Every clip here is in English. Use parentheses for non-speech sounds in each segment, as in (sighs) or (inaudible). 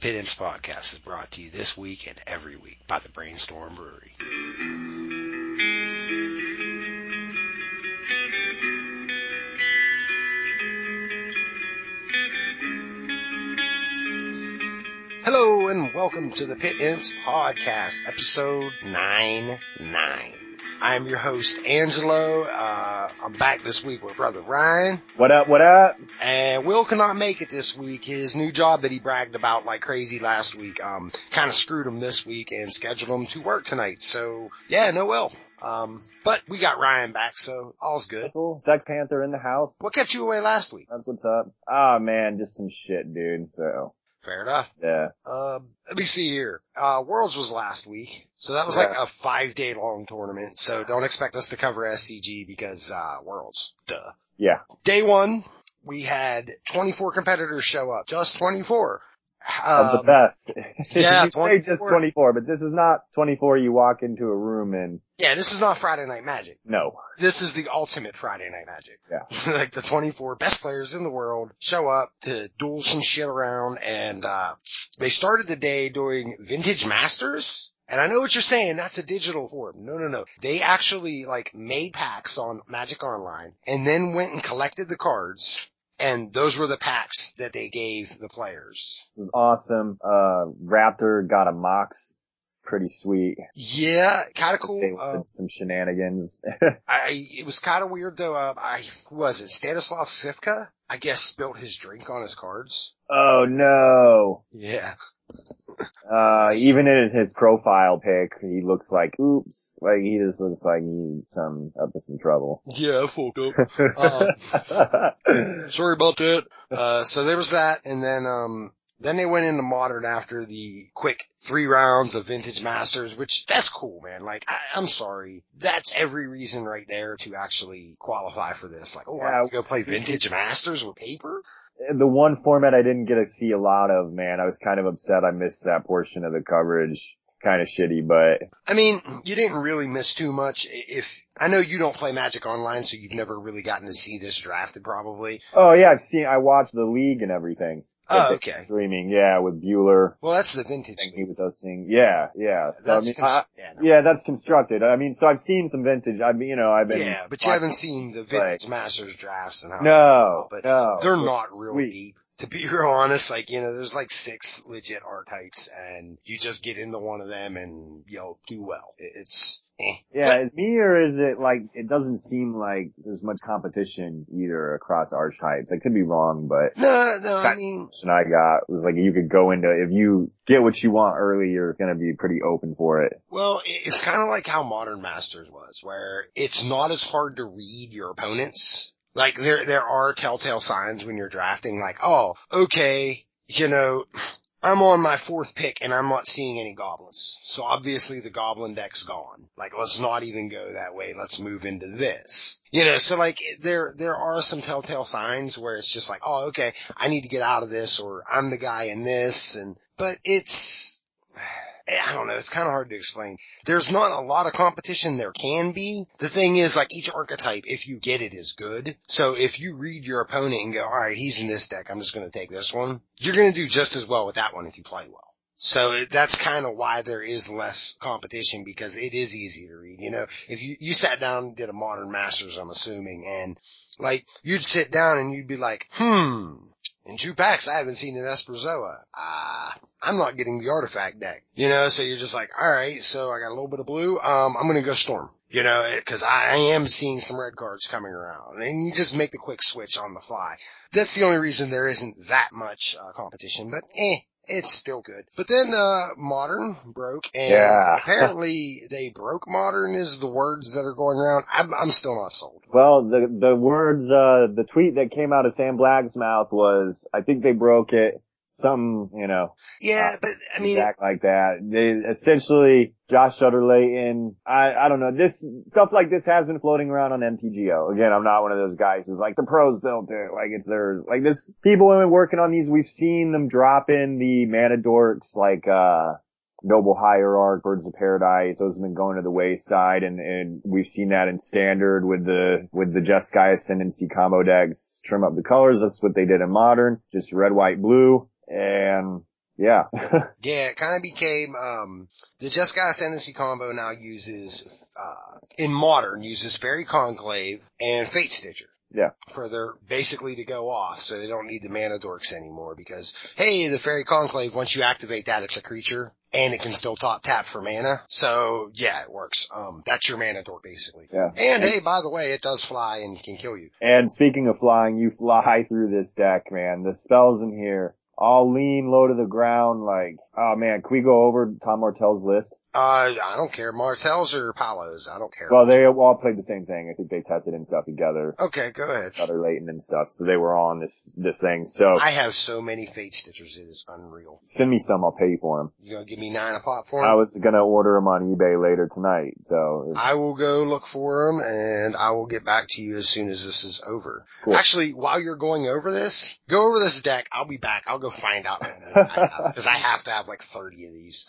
Pitt Imps Podcast is brought to you this week and every week by the Brainstorm Brewery. Hello and welcome to the Pitt Imps Podcast, episode 99. I'm your host, Angelo. Uh, I'm back this week with brother Ryan. What up, what up? And Will cannot make it this week. His new job that he bragged about like crazy last week, um, kind of screwed him this week and scheduled him to work tonight. So yeah, no Will. Um, but we got Ryan back, so all's good. Cool. Sex Panther in the house. What kept you away last week? That's what's up. Ah man, just some shit, dude. So. Fair enough. Yeah. Um, let me see here. Uh, Worlds was last week. So that was yeah. like a five day long tournament. So don't expect us to cover SCG because, uh, Worlds. Duh. Yeah. Day one, we had 24 competitors show up. Just 24. Of the um, best. (laughs) Yeah, you say just 24, but this is not 24 you walk into a room and. Yeah, this is not Friday Night Magic. No. This is the ultimate Friday Night Magic. Yeah. (laughs) like the 24 best players in the world show up to duel some shit around and, uh, they started the day doing Vintage Masters. And I know what you're saying. That's a digital form. No, no, no. They actually like made packs on Magic Online and then went and collected the cards and those were the packs that they gave the players. It was awesome. Uh, Raptor got a Mox. Pretty sweet. Yeah, kind of cool. Uh, some shenanigans. (laughs) I, it was kind of weird though. Uh, I, who was it? Stanislav Cifka? I guess spilled his drink on his cards. Oh no. Yeah. Uh, (laughs) even in his profile pic, he looks like, oops, like he just looks like he's some, up to some trouble. Yeah, I fucked up. (laughs) um, sorry about that. Uh, so there was that, and then, um, then they went into modern after the quick three rounds of vintage masters, which that's cool, man. Like, I, am sorry. That's every reason right there to actually qualify for this. Like, oh, yeah, I have to go play vintage masters with paper? the one format I didn't get to see a lot of, man, I was kind of upset I missed that portion of the coverage. Kind of shitty, but. I mean, you didn't really miss too much. If, I know you don't play Magic Online, so you've never really gotten to see this drafted probably. Oh yeah, I've seen, I watched the league and everything. Oh, okay. Streaming, yeah, with Bueller. Well, that's the vintage. Thing he was hosting. Yeah, yeah. So, that's I mean, I, yeah, no. yeah, that's constructed. I mean, so I've seen some vintage. I mean, you know, I've been. Yeah, but you haven't seen the vintage like, Masters drafts and how. No, but no, they're not real sweet. deep to be (laughs) real honest, like, you know, there's like six legit archetypes and you just get into one of them and, you know, do well. It's, eh. Yeah, is me or is it like, it doesn't seem like there's much competition either across archetypes. I could be wrong, but. No, no, I mean. I got was like you could go into, if you get what you want early, you're gonna be pretty open for it. Well, it's kind of like how Modern Masters was, where it's not as hard to read your opponents like there, there are telltale signs when you're drafting like, oh, okay, you know, I'm on my fourth pick and I'm not seeing any goblins. So obviously the goblin deck's gone. Like let's not even go that way. Let's move into this. You know, so like there, there are some telltale signs where it's just like, oh, okay, I need to get out of this or I'm the guy in this and, but it's, I don't know. It's kind of hard to explain. There's not a lot of competition. There can be. The thing is, like each archetype, if you get it, is good. So if you read your opponent and go, all right, he's in this deck. I'm just going to take this one. You're going to do just as well with that one if you play well. So that's kind of why there is less competition because it is easy to read. You know, if you, you sat down and did a modern masters, I'm assuming, and like you'd sit down and you'd be like, hmm, in two packs, I haven't seen an Esperzoa. Ah, uh, I'm not getting the artifact deck. You know, so you're just like, all right, so I got a little bit of blue. Um, I'm to go storm. You know, cause I, I am seeing some red cards coming around and you just make the quick switch on the fly. That's the only reason there isn't that much uh, competition, but eh, it's still good. But then, uh, modern broke and yeah. (laughs) apparently they broke modern is the words that are going around. I'm, I'm still not sold. Well, the, the words, uh, the tweet that came out of Sam Black's mouth was, I think they broke it some, you know. Yeah, uh, but I mean, act like that. They essentially Josh Utter-Leyton. I I don't know. This stuff like this has been floating around on MTGO. Again, I'm not one of those guys who's like the pros built it, like it's theirs. Like this, people have been working on these. We've seen them drop in the mana dorks like uh Noble Hierarch, Birds of Paradise, those have been going to the wayside and, and we've seen that in standard with the, with the Jeskai Ascendancy combo decks, trim up the colors. That's what they did in modern, just red, white, blue. And Yeah. (laughs) Yeah, it kind of became, um, the Jeskai Ascendancy combo now uses, uh, in modern, uses Faerie Conclave and Fate Stitcher. Yeah. For their, basically to go off, so they don't need the mana dorks anymore because, hey, the Faerie Conclave, once you activate that, it's a creature, and it can still top tap for mana. So, yeah, it works. Um, that's your mana dork basically. Yeah. And hey, by the way, it does fly and can kill you. And speaking of flying, you fly through this deck, man. The spells in here all lean low to the ground. Like, oh man, can we go over Tom Martell's list? Uh, I don't care. Martels or Palos, I don't care. Well, they all played the same thing. I think they tested and stuff together. Okay, go ahead. Other Leighton and stuff. So they were on this, this thing. So I have so many Fate Stitchers, it is unreal. send me some. I'll pay you for them. You gonna give me nine a pop for them? I was gonna order them on eBay later tonight. So I will go look for them and I will get back to you as soon as this is over. Cool. Actually, while you're going over this, go over this deck. I'll be back. I'll go find out (laughs) because I have to have like 30 of these.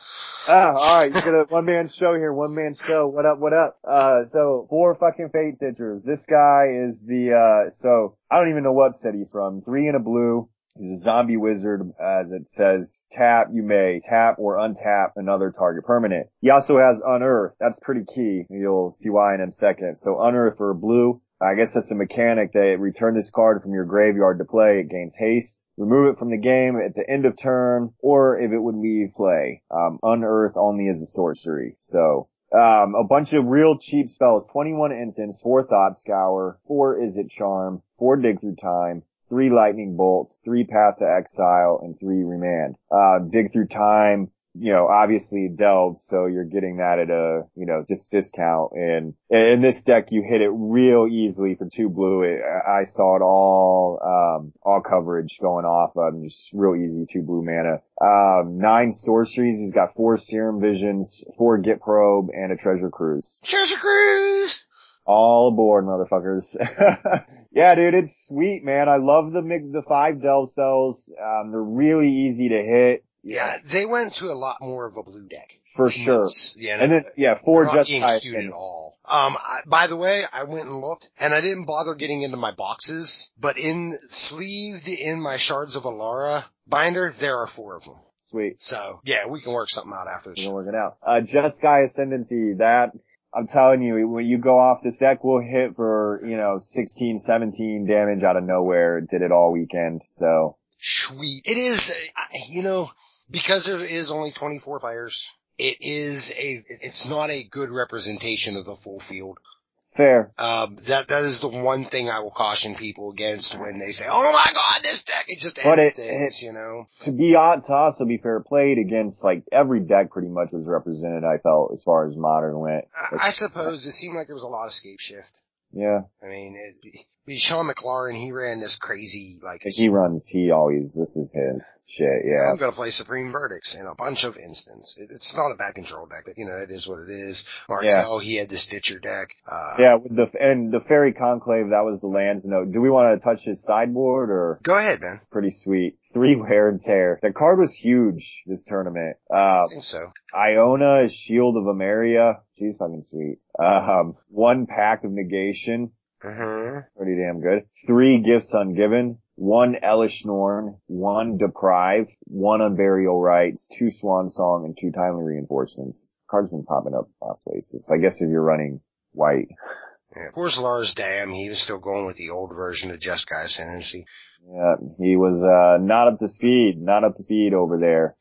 Ah, alright, one man show here, one man show. What up, what up? Uh, so four fucking fate stitchers. This guy is the, uh, so I don't even know what set he's from. Three in a blue. He's a zombie wizard, uh, that says tap, you may tap or untap another target permanent. He also has unearth. That's pretty key. You'll see why in a second. So unearth for blue. I guess that's a mechanic that return this card from your graveyard to play. It gains haste. Remove it from the game at the end of turn, or if it would leave play. Um, unearth only as a sorcery. So, um, a bunch of real cheap spells. 21 instants, 4 Thought Scour, 4 Izzet Charm, 4 Dig Through Time, 3 Lightning Bolt, 3 Path to Exile, and 3 Remand. Uh, Dig Through Time, you know, obviously delves, so you're getting that at a, you know, just discount. And in this deck, you hit it real easily for two blue. It, I saw it all, um, all coverage going off, um, just real easy, two blue mana. Um, nine sorceries. He's got four serum visions, four get probe, and a treasure cruise. Treasure Cruise! All aboard, motherfuckers. (laughs) yeah, dude, it's sweet, man. I love the mix, the five delve cells. Um, they're really easy to hit. Yeah, they went to a lot more of a blue deck. For sure. Yeah, And then, yeah, four not just cute at all. Um, I, by the way, I went and looked, and I didn't bother getting into my boxes, but in sleeved in my Shards of Alara binder, there are four of them. Sweet. So yeah, we can work something out after the We're work it out. Uh, Jeskai Ascendancy, that, I'm telling you, when you go off this deck, we'll hit for, you know, 16, 17 damage out of nowhere. Did it all weekend, so. Sweet. It is, you know, because there is only 24 players, it is a, it's not a good representation of the full field. Fair. Um, that, that is the one thing I will caution people against when they say, oh my god, this deck, is just But it- things, you know? To be odd, to also be fair played against, like, every deck pretty much was represented, I felt, as far as modern went. I, I suppose it seemed like there was a lot of scape shift. Yeah. I mean, it, but Shaun McLaren, he ran this crazy, like, He runs, he always, this is his shit, yeah. I'm gonna play Supreme Verdicts in a bunch of instants. It, it's not a bad control deck, but you know, it is what it is. Martel, he had the Stitcher deck. Uh, Yeah, with the, and the Faerie Conclave, that was the lands note. Do we want to touch his sideboard or? Go ahead, man. Pretty sweet. Three wear and tear. The card was huge this tournament. Uh, I think so. Iona, Shield of Emeria. She's fucking sweet. Um, one Pact of Negation. Uh-huh. Pretty damn good. Three Gifts Ungiven. One Elesh Norn. One Deprive. One Unburial Rites, Two Swan Song and two Timely Reinforcements. Card's been popping up of places. I guess if you're running white. Yeah. Poor Lars Dam, he was still going with the old version of Jeskai Ascendancy. Yeah, he was, uh, not up to speed. Not up to speed over there.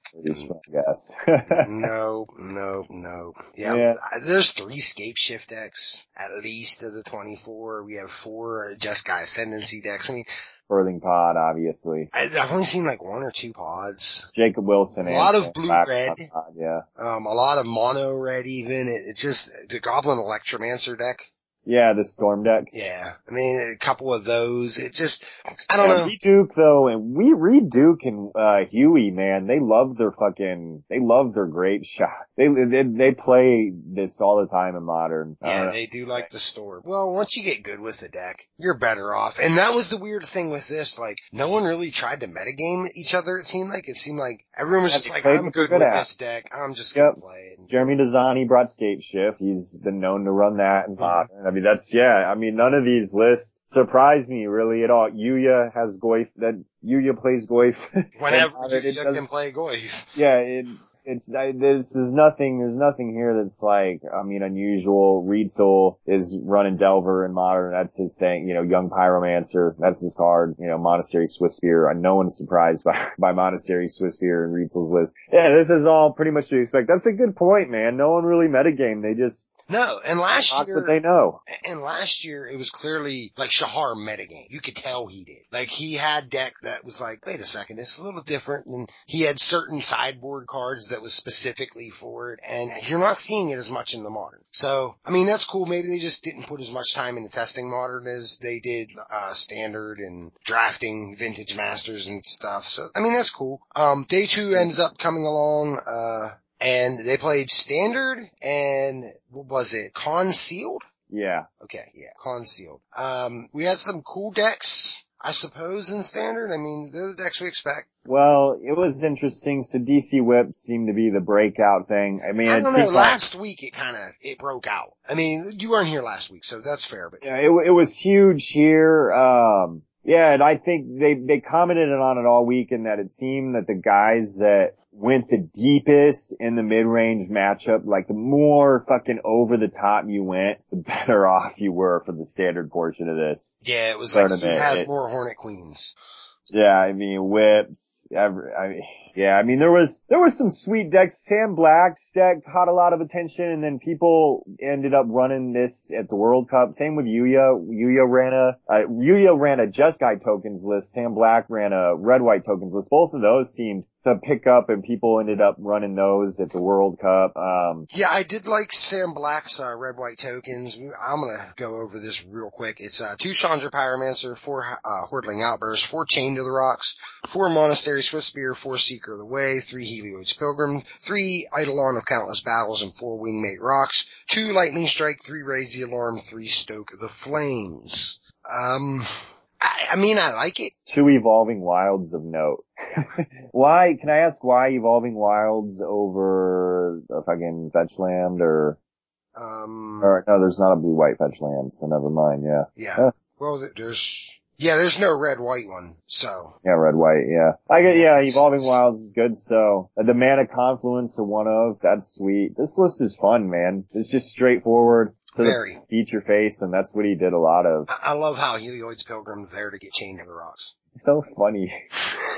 Guess. (laughs) no, no, no. Yeah, Yeah. There's three Scape Shift decks, at least of the 24. We have four Jeskai Ascendancy decks. I mean, Birthing Pod, obviously. I- I've only seen like one or two pods. Jacob Wilson. A lot of blue red. Pod, yeah. Um, a lot of mono red even. It, it just, the Goblin Electromancer deck. Yeah, the Storm deck. Yeah. I mean, a couple of those. It just, I don't Yeah, know. Reid Duke though, and we Reid Duke and uh Huey, man, they love their fucking, they love their grape shot. They they they play this all the time in modern. Yeah, they do like the storm. Well, once you get good with the deck, you're better off. And that was the weird thing with this. Like, no one really tried to metagame each other, it seemed like. It seemed like everyone was Yeah, just like, I'm what good with at. this deck. I'm just Yep. gonna play it. Jeremy Dezani brought Scape Shift. He's been known to run that in Mhm. I mean, mean, that's, yeah, I mean, none of these lists surprise me really at all. Yuya has Goyf, that Yuya plays Goyf. (laughs) Whenever And, it does- can play Goyf. yeah, it, it's, I, this is nothing, there's nothing here that's like, I mean, unusual. Reitzel is running Delver in modern, that's his thing, you know, young pyromancer, that's his card, you know, Monastery Swiftspear. Uh, No one's surprised (laughs) by, by Monastery Swiftspear and Reitzel's list. Yeah, this is all pretty much to expect. That's a good point, man. No one really metagame. They just No, and last year, they know. and last year it was clearly like Shahar metagame. You could tell he did. Like he had deck that was like, wait a second, this is a little different. And he had certain sideboard cards that was specifically for it. And you're not seeing it as much in the modern. So, I mean, that's cool. Maybe they just didn't put as much time into testing modern as they did, uh, standard and drafting vintage masters and stuff. So, I mean, that's cool. Um, day two ends up coming along, uh, and they played standard and what was it? Concealed? Yeah. Okay, yeah, concealed. Um, we had some cool decks, I suppose, in standard. I mean, they're the decks we expect. Well, it was interesting. So Sidisi Whip seemed to be the breakout thing. I mean, I don't know. seemed like- Last week it kind of it broke out. I mean, you weren't here last week, so that's fair. But Yeah, it, it was huge here. Um, yeah, and I think they, they commented on it all week and that it seemed that the guys that went the deepest in the mid-range matchup, like the more fucking over the top you went, the better (laughs) off you were for the standard portion of this. yeah, it was like who has it- more Hornet Queens. Yeah, I mean, whips, every, I mean, yeah, I mean, there was, there was some sweet decks. Sam Black's deck caught a lot of attention and then people ended up running this at the World Cup. Same with Yuya. Yuya ran a, uh, Yuya ran a Jeskai tokens list. Sam Black ran a red white tokens list. Both of those seemed to pick up and people ended up running those at the World Cup. Um, Yeah, I did like Sam Black's uh, red white tokens. I'm gonna go over this real quick. It's uh, two Chandra Pyromancer, four uh, Hordeling Outburst, four Chain to the Rocks, four Monastery Swift Spear, four Seeker of the Way, three Heliod's Pilgrim, three Eidolon of Countless Battles, and four Wingmate Rocs, two Lightning Strike, three Raise the Alarm, three Stoke the Flames. Um, I, I mean, I like it. two evolving wilds of note. (laughs) why, can I ask why evolving wilds over a fucking fetch land or, Um, or no, there's not a blue white fetch land, so never mind, yeah. yeah. Huh. Well, there's, yeah, there's no red white one, so. Yeah, red white, yeah. I get, yeah, evolving wilds is good, so uh, the mana confluence of one of, that's sweet. This list is fun, man. It's just straightforward to the Very. feature face, and that's what he did a lot of. I I love how Heliod's Pilgrim's there to get chained to the rocks. (laughs) So funny.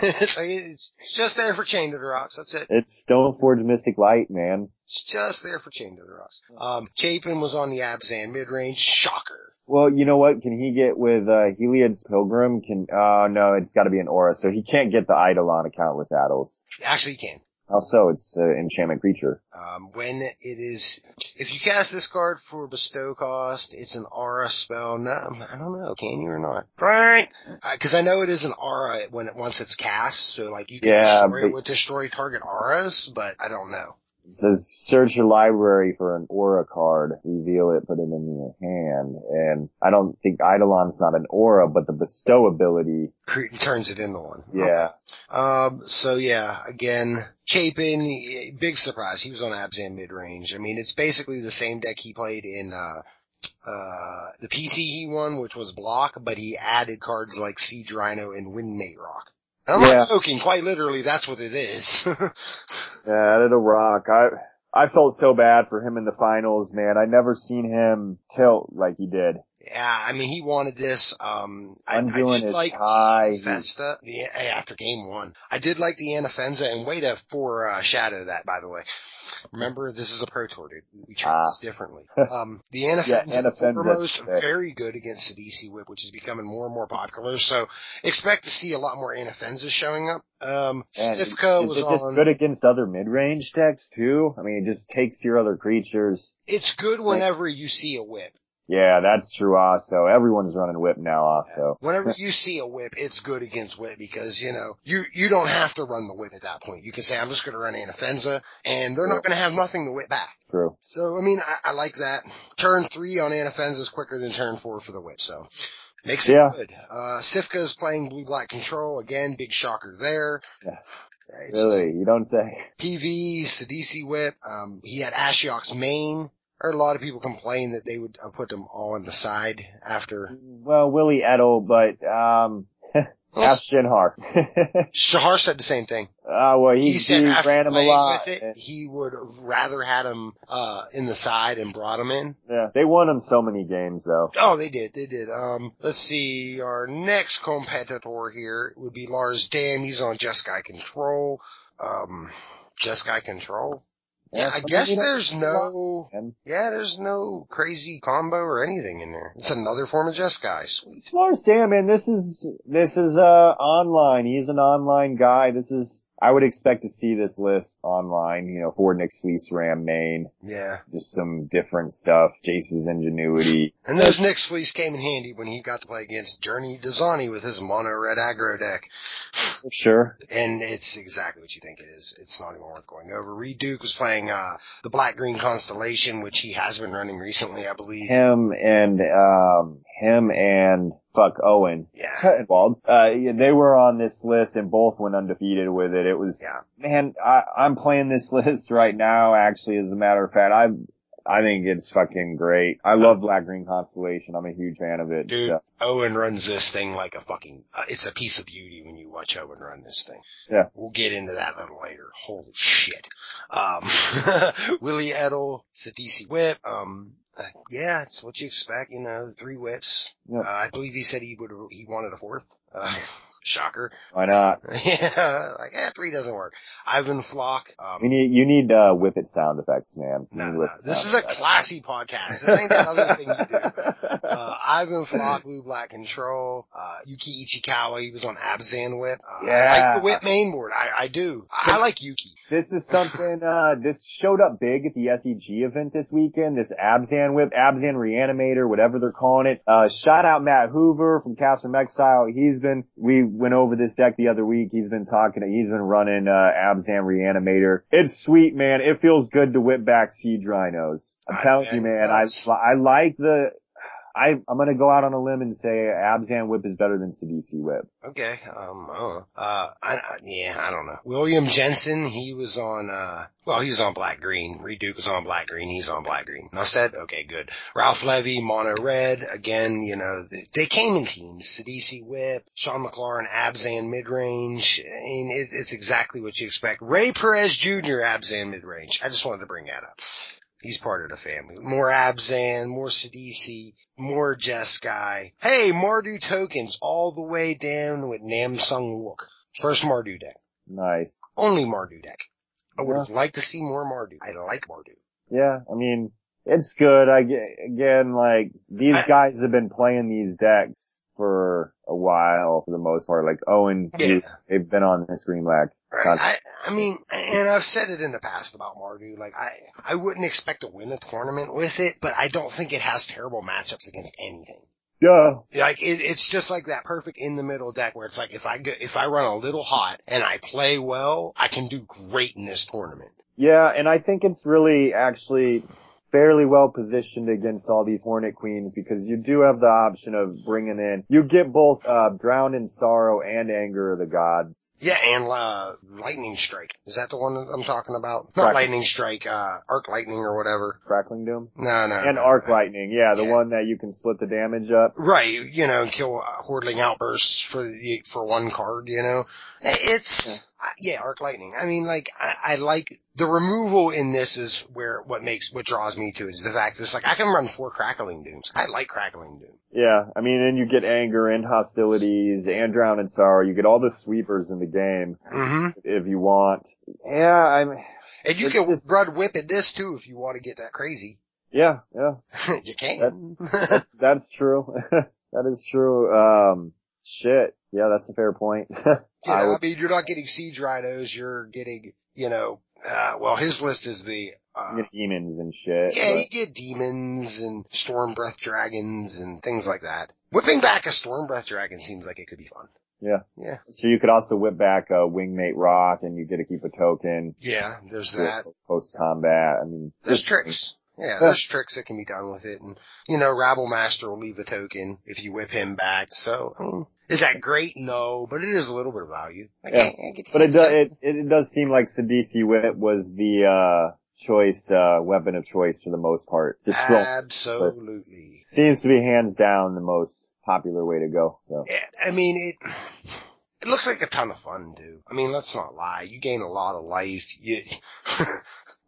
it's just there for chained to the rocks. That's it. It's Stoneforge Mystic Light, man. It's just there for chained to the rocks. Um, Chapin was on the Abzan mid range. Shocker. Well, you know what? Can he get with uh Heliod's Pilgrim? Can uh no, it's got to be an aura, so he can't get the Eidolon of Countless Battles. Actually, he can. Also, it's uh, enchantment creature. Um, when it is, if you cast this card for bestow cost, it's an aura spell. No, I don't know. Can you or not? Frank! Uh, cause I know it is an aura when it, once it's cast. So like you can Yeah, destroy it but- with destroy target auras, but I don't know. It says search your library for an aura card, reveal it, put it in your hand. And I don't think Eidolon's not an aura, but the bestow ability, Cre- turns it into one. yeah. Um, so yeah, again, Chapin, big surprise. He was on Abzan mid range. I mean, it's basically the same deck he played in, uh, uh, the PC he won, which was block, but he added cards like Siege Rhino and Wingmate Roc. I'm Yeah. not joking, quite literally, that's what it is. (laughs) Yeah, a rock. I, I felt so bad for him in the finals, man. I never seen him tilt like he did. Yeah, I mean, he wanted this. Um, I, I Undoing did his like tie. Festa the, after game one. I did like the Anafenza and way to for uh, shadow that, by the way. Remember, this is a pro tour, dude. We treat Ah. this differently. (laughs) Um, the Anafenza, Anafenza's foremost, very good against the Sidisi Whip, which is becoming more and more popular. So expect to see a lot more Anafenzas showing up. Um, And Cifka was just on. good against other mid-range decks too? I mean, it just takes your other creatures. It's good whenever you see a whip. Yeah, that's true also. Everyone's running whip now also. Whenever you see a whip, it's good against whip because, you know, you, you don't have to run the whip at that point. You can say, I'm just going to run Anafenza and they're not going to have nothing to whip back. True. So, I mean, I, I like that. Turn three on Anafenza is quicker than turn four for the whip. So makes it Yeah. good. Uh, Cifka is playing blue black control. Again, big shocker there. Yeah. It's Really, you don't say. PV, Sidisi whip. Um, he had Ashiok's main heard a lot of people complain that they would uh, put them all on the side after. Well, Willy Edel, but, um, (laughs) ask Shenhar. (laughs) Shahar said the same thing. Uh, well, he, He said he ran him a lot. with it, he would have rather had him, uh, in the side and brought him in. Yeah, they won him so many games though. Oh, they did, they did. Um, let's see, our next competitor here would be Lars Dam. He's on Jeskai Control. Um, Jeskai Control. Yeah, I guess there's no, yeah, there's no crazy combo or anything in there. It's another form of Jeskai. Sweet. Lars Dam, man, this is, this is, uh, online. He's an online guy. This is, I would expect to see this list online, you know, for Nyxfleece Ram main. Yeah. Just some different stuff. Jace's ingenuity. And those Nyxfleece came in handy when he got to play against Journey Dezani with his mono red aggro deck. Sure. And it's exactly what you think it is. It's not even worth going over. Reid Duke was playing, uh, the Black Green Constellation, which he has been running recently, I believe. Him and, um, him and fuck Owen. Yeah. Involved. Uh, yeah, they were on this list and both went undefeated with it. It was, Yeah. man, I, I'm playing this (laughs) list right now, actually, as a matter of fact. I, I think it's fucking great. I love Black Green Constellation. I'm a huge fan of it. Dude, So, Owen runs this thing like a fucking, uh, it's a piece of beauty when you watch Owen run this thing. Yeah. We'll get into that a little later. Holy shit. Um, (laughs) Willy Edel, Sidisi Whip, um, uh, yeah, it's what you expect, you know, three whips. Yeah. Uh, I believe he said he would, he wanted a fourth. Uh, shocker. why not? (laughs) yeah, like, eh, three doesn't work. Ivan Floch, um, We need, you need, uh, whip it sound effects, man. Need no, this is a classy podcast. This ain't that other thing you do. (laughs) Uh, Ivan Floch, Blue Black Control, uh, Yuki Ichikawa, he was on Abzan Whip. Uh, I Yeah. like the Whip main board. I, I do. I, I like Yuki. This is something, uh, this showed up big at the SCG event this weekend, this Abzan whip, Abzan reanimator, whatever they're calling it. Uh, shout out Matt Hoover from Castle from Exile. He's been, we went over this deck the other week. He's been talking, he's been running, uh, Abzan reanimator. It's sweet, man. It feels good to whip back Siege Rhinos. I'm I telling you, man, I. I like the, I, I'm gonna go out on a limb and say Abzan whip is better than Sidisi whip. Okay. Um, I don't know. Uh, I, I, yeah, I don't know. William Jensen, he was on, uh, well, he was on black green. Reid Duke was on black green. He's on black green. Enough said? Okay, good. Ralph Levy, mono red. Again, you know, they, they came in teams. Sidisi Whip, Shaun McLaren, Abzan mid-range. I it, it's exactly what you expect. Ray Perez Jr., Abzan mid-range. I just wanted to bring that up. He's part of the family. More Abzan, more Sidisi, more Jeskai. Hey, Mardu tokens all the way down with Namsung Wook. First Mardu deck. Nice. Only Mardu deck. I would Yeah. have liked to see more Mardu. I like Mardu. Yeah, I mean, it's good. I again, like these I- guys have been playing these decks for a while, for the most part. Like Owen, Yeah. they've been on this Green Black. Right. I, I mean, and I've said it in the past about Mardu. Like, I, I wouldn't expect to win a tournament with it, but I don't think it has terrible matchups against anything. Yeah, Like it, it's just like that perfect in the middle deck where it's like if I get, if I run a little hot and I play well, I can do great in this tournament. yeah, and I think it's really actually fairly well positioned against all these Hornet Queens because you do have the option of bringing in. You get both uh, Drowned in Sorrow and Anger of the Gods. Yeah, and uh, lightning strike is that the one that I'm talking about? Not Correct. lightning strike, uh, arc lightning or whatever. Crackling Doom. No, no, And no, Arc no. Lightning, yeah, the Yeah. one that you can split the damage up. Right, you know, kill uh, hordeling outbursts for the for one card. You know, it's yeah, arc lightning. I mean, like I, I like the removal in this is where what makes what draws me to it is the fact that it's like I can run four crackling dooms. I like crackling doom. Yeah, I mean, and you get anger and hostilities and drown in sorrow. You get all the sweepers in the game hmm if you want. Yeah, I'm. And you can just- Brud whip at this too if you want to get that crazy. (laughs) Yeah, yeah, you can. that's that's true. (laughs) that is true. Um, shit. Yeah, that's a fair point. (laughs) Yeah, I I, would- mean, you're not getting siege rhinos. You're getting, you know, uh, well, his list is the, uh, you get demons and shit. yeah, you get demons and storm breath dragons and things like that. Whipping back a storm breath dragon seems like it could be fun. Yeah. Yeah. So you could also whip back a wingmate roc, and you get to keep a token. Yeah, there's that. Post combat. I mean, There's tricks. Yeah, there's tricks that can be done with it. And, you know, Rabble Master will leave a token if you whip him back. So, I mean, is that great? No, but it is a little bit of value. I Yeah. can't- I get to But it does, it, it does seem like Sidisi Whip was the, uh, choice, uh, weapon of choice for the most part. Just. Absolutely. Seems to be hands down the most popular way to go. So. Yeah, I mean, it, it looks like a ton of fun, too. I mean, let's not lie. You gain a lot of life. You, (laughs)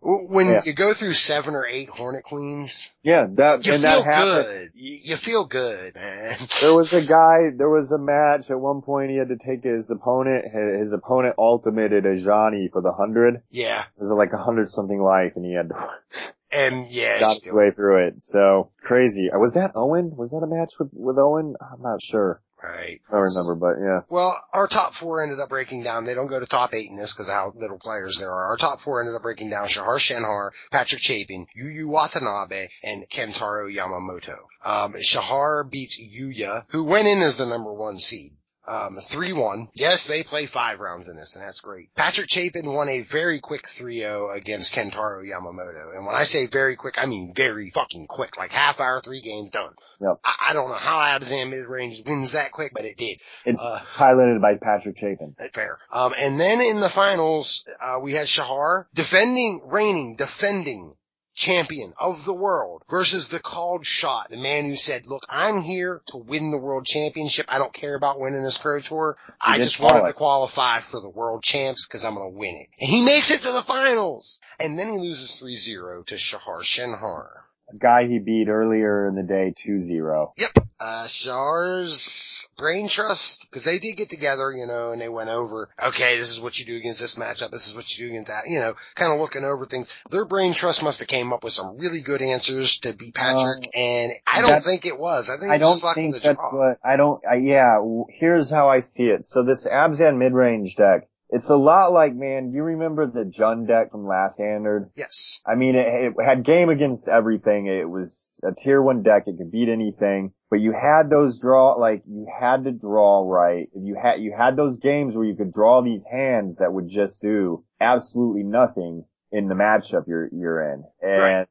when Yeah. you go through seven or eight Hornet Queens, Yeah, that, you and feel that happened. good. You, you feel good, man. (laughs) There was a guy, there was a match at one point he had to take his opponent, his opponent ultimated Ajani for the hundred. yeah. It was like a hundred something life and he had to (laughs) And yeah, got his way through it. So crazy. Uh, Was that Owen? Was that a match with, with Owen? I'm not sure. Right. I remember, but yeah. Well, our top four ended up breaking down. They don't go to top eight in this because of how little players there are. Our top four ended up breaking down Shahar Shenhar, Patrick Chapin, Yuya Watanabe, and Kentaro Yamamoto. Um, Shahar beats Yuya, who went in as the number one seed. Um, 3-1. Yes, they play five rounds in this, and that's great. Patrick Chapin won a very quick 3-0 against Kentaro Yamamoto. And when I say very quick, I mean very fucking quick. Like half hour, three games done. Yep. I, I don't know how Abzan mid-range wins that quick, but it did. It's Uh, highlighted by Patrick Chapin. Fair. Um, and then in the finals, uh, we had Shahar defending, reigning, defending champion of the world versus the called shot, the man who said, look, I'm here to win the world championship. I don't care about winning this pro tour. I just wanted to qualify for the world champs because I'm going to win it. And he makes it to the finals. And then he loses 3-0 to Shahar Shenhar. Guy he beat earlier in the day 2-0. Yep. uh, Shahar's brain trust, because they did get together, you know, and they went over, okay, this is what you do against this matchup, this is what you do against that, you know, kind of looking over things. Their brain trust must have came up with some really good answers to beat Patrick, Um, and I don't think it was. I think I it was don't think that's draw. what, I don't, I, yeah, here's how I see it. So this Abzan mid-range deck, it's a lot like, man, you remember the Jun deck from last standard? Yes. I mean, it, it had game against everything. It was a tier one deck. It could beat anything, but you had those draw, like you had to draw right. You had, you had those games where you could draw these hands that would just do absolutely nothing in the matchup you're, you're in. And Right.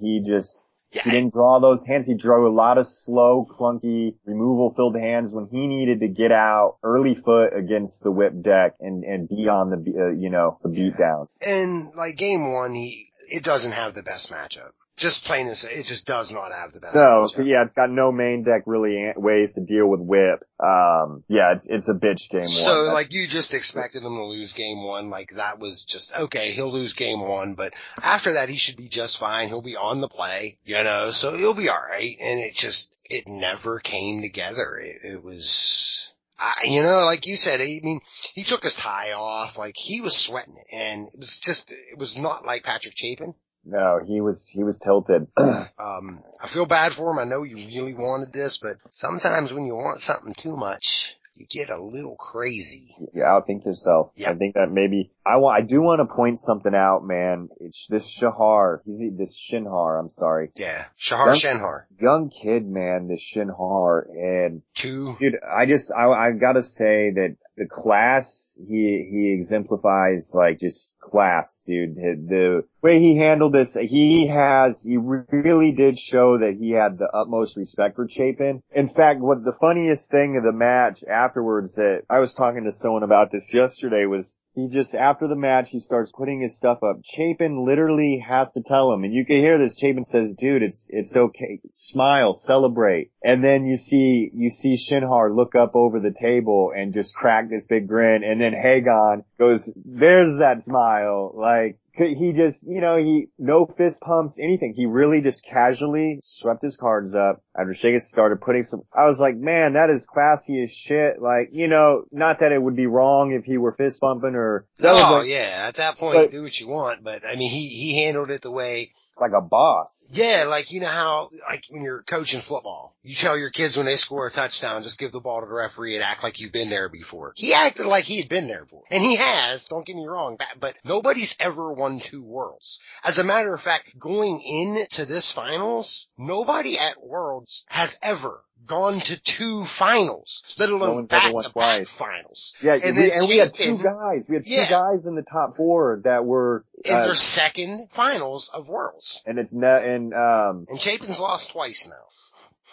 he just, he didn't draw those hands. He drew a lot of slow, clunky, removal filled hands when he needed to get out early foot against the whip deck and, and be on the, uh, you know, the beat downs. And like game one, he, it doesn't have the best matchup. Just plain and say, it just does not have the best So matchup. yeah, it's got no main deck really ways to deal with whip. Um, yeah, it's, it's a bitch game So one. Like you just expected him to lose game one, like that was just okay. He'll lose game one, but after that he should be just fine. He'll be on the play, you know, so he'll be all right. And it just it never came together. It, it was. I, you know, like you said, I mean, he took his tie off, like he was sweating it, and it was just, it was not like Patrick Chapin. No, he was he was tilted. (clears throat) Um, I feel bad for him. I know you really wanted this, but sometimes when you want something too much, you get a little crazy. you outthink yourself. Yeah. I think that maybe I want. I do want to point something out, man. It's this Shahar. He's this Shenhar. I'm sorry, Yeah. Shahar Yeah. Shenhar. young kid, man. This Shenhar, and Two. dude, I just I I gotta say that the class he he exemplifies like just class, dude. The way he handled this, he has he really did show that he had the utmost respect for Chapin. In fact, what the funniest thing of the match afterwards that I was talking to someone about this yesterday was he just, after the match, he starts putting his stuff up. Chapin literally has to tell him, and you can hear this. Chapin says, dude, it's, it's okay. Smile, celebrate. And then you see, you see Shenhar look up over the table and just crack this big grin. And then Hagon goes, there's that smile. Like, he just, you know, he, no fist pumps, anything. He really just casually swept his cards up after Shegas started putting some, I was like, man, that is classy as shit. Like, you know, not that it would be wrong if he were fist bumping or Oh yeah, at that point, But- do what you want. But I mean, he he handled it the way. Like a boss. Yeah, like you know how like when you're coaching football, you tell your kids when they score a touchdown, just give the ball to the referee and act like you've been there before. He acted like he had been there before, and he has. Don't get me wrong, but- nobody's ever won two worlds. As a matter of fact, going into this finals, nobody at Worlds has ever gone to two finals, let alone back to back finals. Yeah, And we, and we had two guys. We had two Yeah. guys in the top four that were, in uh, their second finals of Worlds. and it's not, and, um, And Chapin's lost twice now.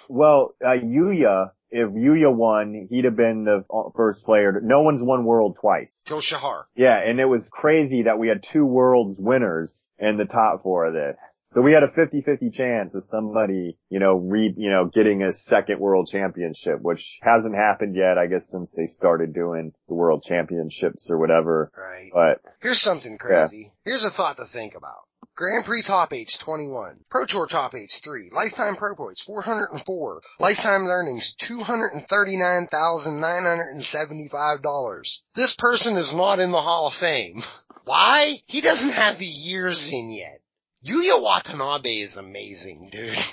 well, uh, Yuya if Yuya won, he'd have been the uh, first player. To, no one's won world twice. Till Shahar. Yeah, and it was crazy that we had two worlds winners in the top four of this. So we had a 50-50 chance of somebody, you know, re, you know, getting a second world championship, which hasn't happened yet, I guess, since they started doing the world championships or whatever. Right. But here's something crazy. Yeah. Here's a thought to think about. Grand Prix top 8's 21. Pro Tour top 8's 3. Lifetime pro points 404. Lifetime earnings $239,975. This person is not in the Hall of Fame. (laughs) Why? He doesn't have the years in yet. Yuya Watanabe is amazing, dude. (laughs)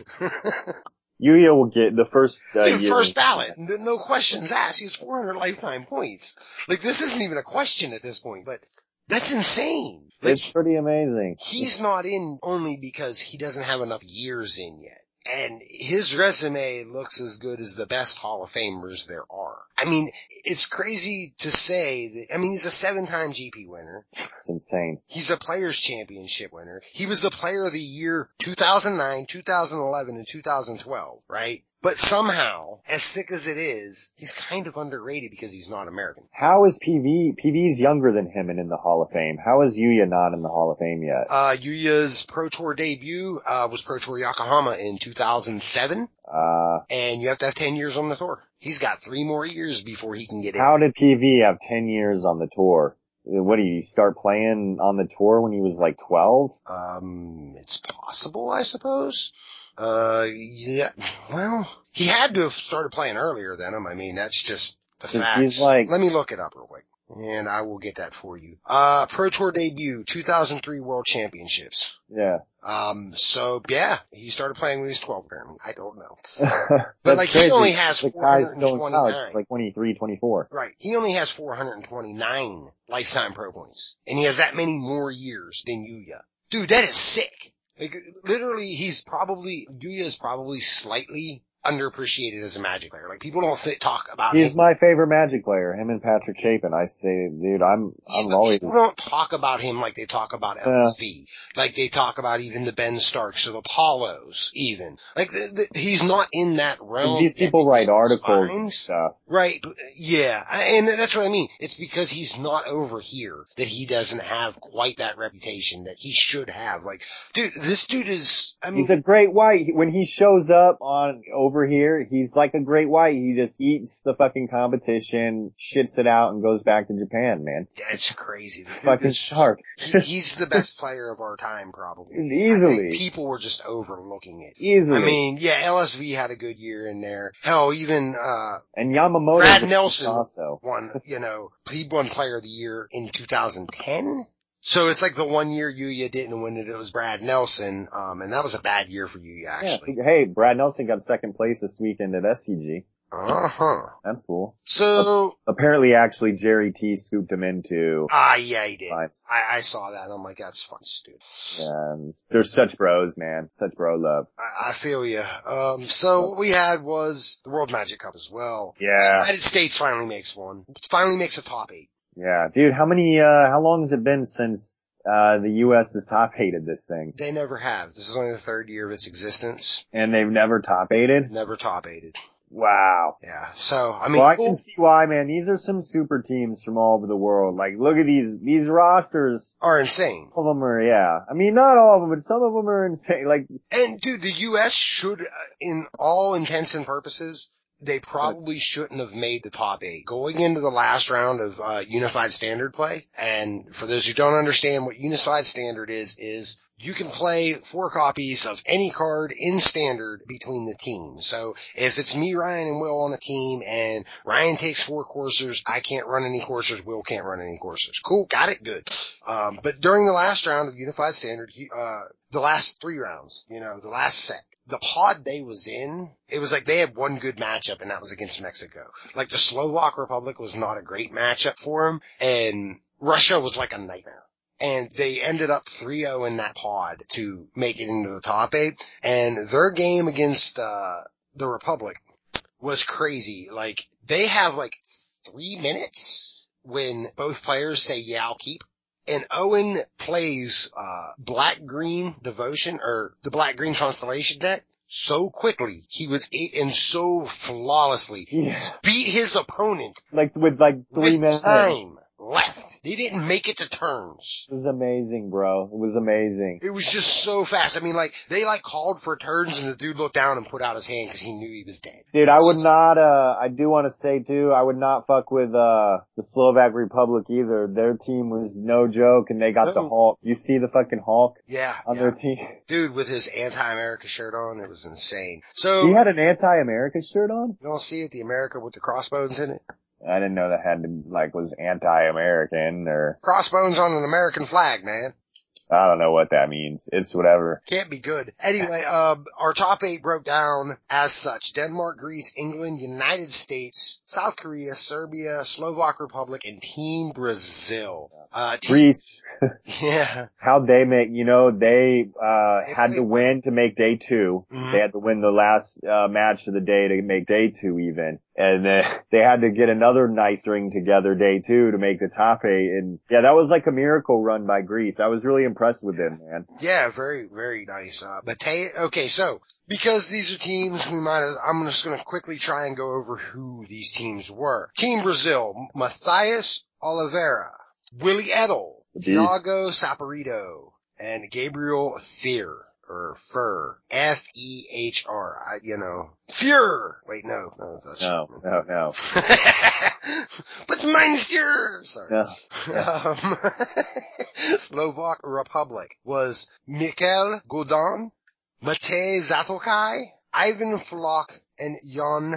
Yuya will get the first uh, dude, first ballot, no questions asked. He has 400 lifetime points. Like this isn't even a question at this point, but that's insane. Like, it's pretty amazing. He's not in only because he doesn't have enough years in yet. And his resume looks as good as the best Hall of Famers there are. I mean, it's crazy to say that, I mean, he's a seven-time GP winner. It's insane. He's a Players Championship winner. He was the Player of the Year 2009, 2011, and 2012, right? But somehow, as sick as it is, he's kind of underrated because he's not American. How is PV? PV's younger than him and in the Hall of Fame. How is Yuya not in the Hall of Fame yet? Uh, Yuya's Pro Tour debut, uh, was Pro Tour Yokohama in 2007. Uh, and you have to have 10 years on the tour. He's got three more years before he can get in. How did PV have 10 years on the tour? What did he start playing on the tour when he was like 12? Um, it's possible, I suppose. Uh, yeah, well, he had to have started playing earlier than him. I mean, that's just the facts. Like, Let me look it up real quick. And I will get that for you. Uh, Pro Tour debut, 2003 World Championships. Yeah. Um, so yeah, he started playing when he was 12 apparently. I don't know. (laughs) but like crazy. he only has the 429. like 23, 24. Right. He only has 429 lifetime pro points. And he has that many more years than Yuya. Dude, that is sick. Like literally, he's probably Yuya is probably slightly underappreciated as a Magic player. Like people don't th- talk about. He's him. my favorite Magic player. Him and Patrick Chapin. I say, dude, I'm I'm always. People don't talk about him like they talk about LSV, yeah. like they talk about even the Ben Starks or the Apollos, even. Like the, the, he's not in that realm. And these people write articles and stuff. Right? Yeah, and that's what I mean. It's because he's not over here that he doesn't have quite that reputation that he should have. Like, dude, this dude is. I mean, he's a great white. When he shows up on over here, he's like a great white. He just eats the fucking competition, shits it out, and goes back to Japan, man. Yeah, it's crazy. The fucking (laughs) shark. he, he's the best player of our time, probably. Easily. people were just overlooking it. Easily. I mean, yeah, LSV had a good year in there. Hell, even, uh, and Yamamoto. Brad Nelson also. won, you know, he won player of the year in 2010. So it's like the one year Yuya didn't win it, it was Brad Nelson, um, and that was a bad year for Yuya actually. Yeah. Hey, Brad Nelson got second place this weekend at SCG. Uh huh. That's cool. So apparently, actually, Jerry T scooped him into. Ah, yeah, he did. I, I saw that. I'm like, that's fucking stupid. And they're such bros, man. Such bro love. I, I feel you. Um, so what we had was the World Magic Cup as well. Yeah. The United States finally makes one. Finally makes a top eight. Yeah, dude, how many, uh, how long has it been since, uh, the U.S. has top hated this thing? They never have. This is only the third year of its existence. And they've never top hated? Never top hated. Wow. Yeah. So, I mean, well, I can see why, man. These are some super teams from all over the world. Like, look at these, these rosters are insane. Some of them are, yeah. I mean, not all of them, but some of them are insane. Like, and dude, the U.S. should, uh, in all intents and purposes, they probably shouldn't have made the top eight going into the last round of uh, unified standard play. And for those who don't understand what unified standard is, is you can play four copies of any card in standard between the teams. So if it's me, Ryan, and Will on a team, and Ryan takes four coursers, I can't run any coursers, Will can't run any coursers. Cool, got it, good. Um, but during the last round of unified standard, uh, the last three rounds, you know, the last set, the pod they was in, it was like they had one good matchup and that was against Mexico. Like the Slovak Republic was not a great matchup for them and Russia was like a nightmare. And they ended up 3-0 in that pod to make it into the top eight. And their game against, uh, the Republic was crazy. Like they have like three minutes when both players say, yeah, I'll keep and Owen plays uh black green devotion or the black green constellation deck. so quickly. He was and so flawlessly. Yeah. Beat his opponent Like with like three minutes. time left. They didn't make it to turns. It was amazing, bro. It was amazing. It was just so fast. I mean, like, they like called for turns and the dude looked down and put out his hand because he knew he was dead. Dude, I would not, uh, I do want to say too, I would not fuck with, uh, the Slovak Republic either. Their team was no joke and they got the Hulk. You see the fucking Hulk Yeah. on yeah. their team? (laughs) Dude with his anti-America shirt on, it was insane. So, He had an anti-America shirt on? you don't see it, the America with the crossbones in it? I didn't know that had to, like, was anti-American or, Crossbones on an American flag, man. I don't know what that means. It's whatever. Can't be good. Anyway, um, our top eight broke down as such. Denmark, Greece, England, United States, South Korea, Serbia, Slovak Republic, and Team Brazil. Uh, team, Greece, (laughs) yeah. how they make, you know, they, uh, They had to win to make day 2 Mhm. They had to win the last, uh, match of the day to make day two even. And then (laughs) they had to get another nice ring together day two to make the top eight. And yeah, that was like a miracle run by Greece. I was really impressed with them, man. Yeah, very, very nice. Uh, but okay, so because these are teams, we might. I'm just going to quickly try and go over who these teams were. Team Brazil: Matthias Oliveira, Willy Edel. Thiago Saporito, and Gabriel Fear or Fur. F E H R. I, you know, Fuhr. Wait, no, no, that's No, no, no. (laughs) but Monsieur. Sorry. no. Um, (laughs) Slovak Republic was Mikhail Godon, Matej Zatlkaj, Ivan Floch, and Jan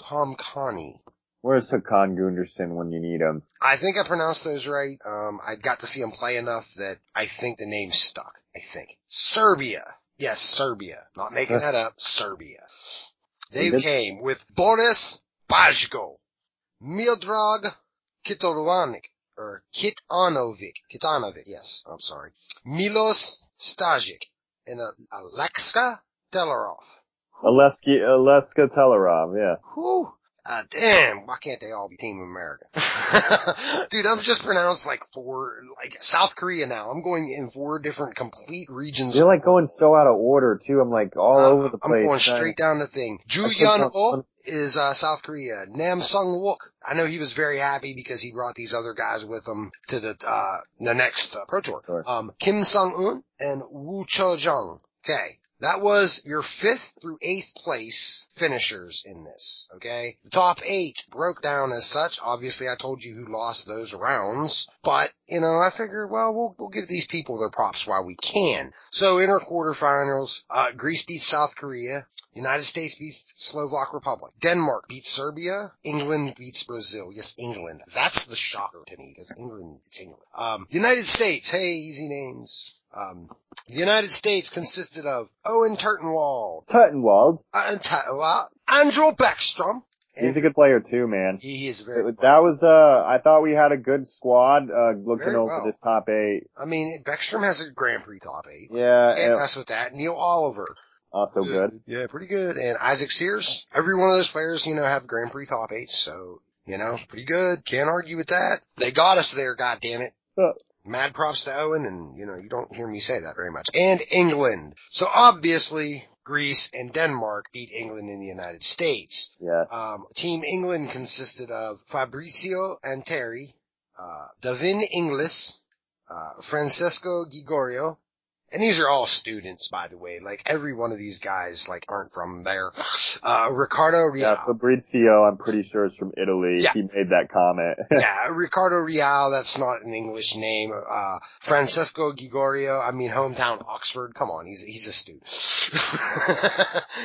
Tomkani. Where's Hakan Gunderson when you need him? I think I pronounced those right. Um, I got to see him play enough that I think the name stuck. I think. Serbia. Yes, Serbia. Not making that up. Serbia. They came with Boris Bajko, Mildrag Kitolanic, or Kitanovic, Kitanovic, yes, I'm sorry. Milos Stajic, and uh, Alexa Telerov. Aleska, Aleska Telerov, yeah. Whew. Ah, damn, why can't they all be Team America? (laughs) Dude, I've just pronounced like four, like South Korea now. I'm going in four different complete regions. You're like going so out of order too. I'm like all Uh, over the place. I'm going straight down the thing. Ju I Yun on Oh is uh, South Korea. Nam Sung Wook. I know he was very happy because he brought these other guys with him to the uh the next uh, Pro Tour. Sure. Um, Kim Sung Un and Woo Cho Jung. Okay. That was your fifth through eighth place finishers in this. Okay. The top eight broke down as such. Obviously I told you who lost those rounds, but you know, I figure, well, we'll, we'll give these people their props while we can. So in our quarterfinals, uh, Greece beats South Korea. United States beats Slovak Republic. Denmark beats Serbia. England beats Brazil. Yes, England. That's the shocker to me because England, it's England. Um, United States. Hey, easy names. Um, the United States consisted of Owen Turtenwald, Tuttenwald. uh, T- uh, Andrew Baeckstrom. He's a good player too, man. he, is very. That was, uh, I thought we had a good squad, uh, looking Very over well. this top eight. I mean, Baeckstrom has a Grand Prix top eight. Yeah, Can't and mess with that. Neal Oliver. also good. Yeah, pretty good. And Isaac Sears. Every one of those players, you know, have Grand Prix top eight. So, you know, pretty good. Can't argue with that. They got us there, God damn it. Uh. Mad props to Owen, and you know, you don't hear me say that very much. And England. So obviously, Greece and Denmark beat England in the United States. Yes. Um, Team England consisted of Fabrizio Anteri, uh, David Inglis, uh, Francesco Gigorio, and these are all students, by the way. Like every one of these guys, like aren't from there. Uh, Ricardo Real. Yeah, Fabrizio, I'm pretty sure is from Italy. Yeah. He made that comment. (laughs) yeah, Ricardo Real, that's not an English name. Uh, Francesco Gigorio, I mean hometown Oxford. Come on, he's, he's a student.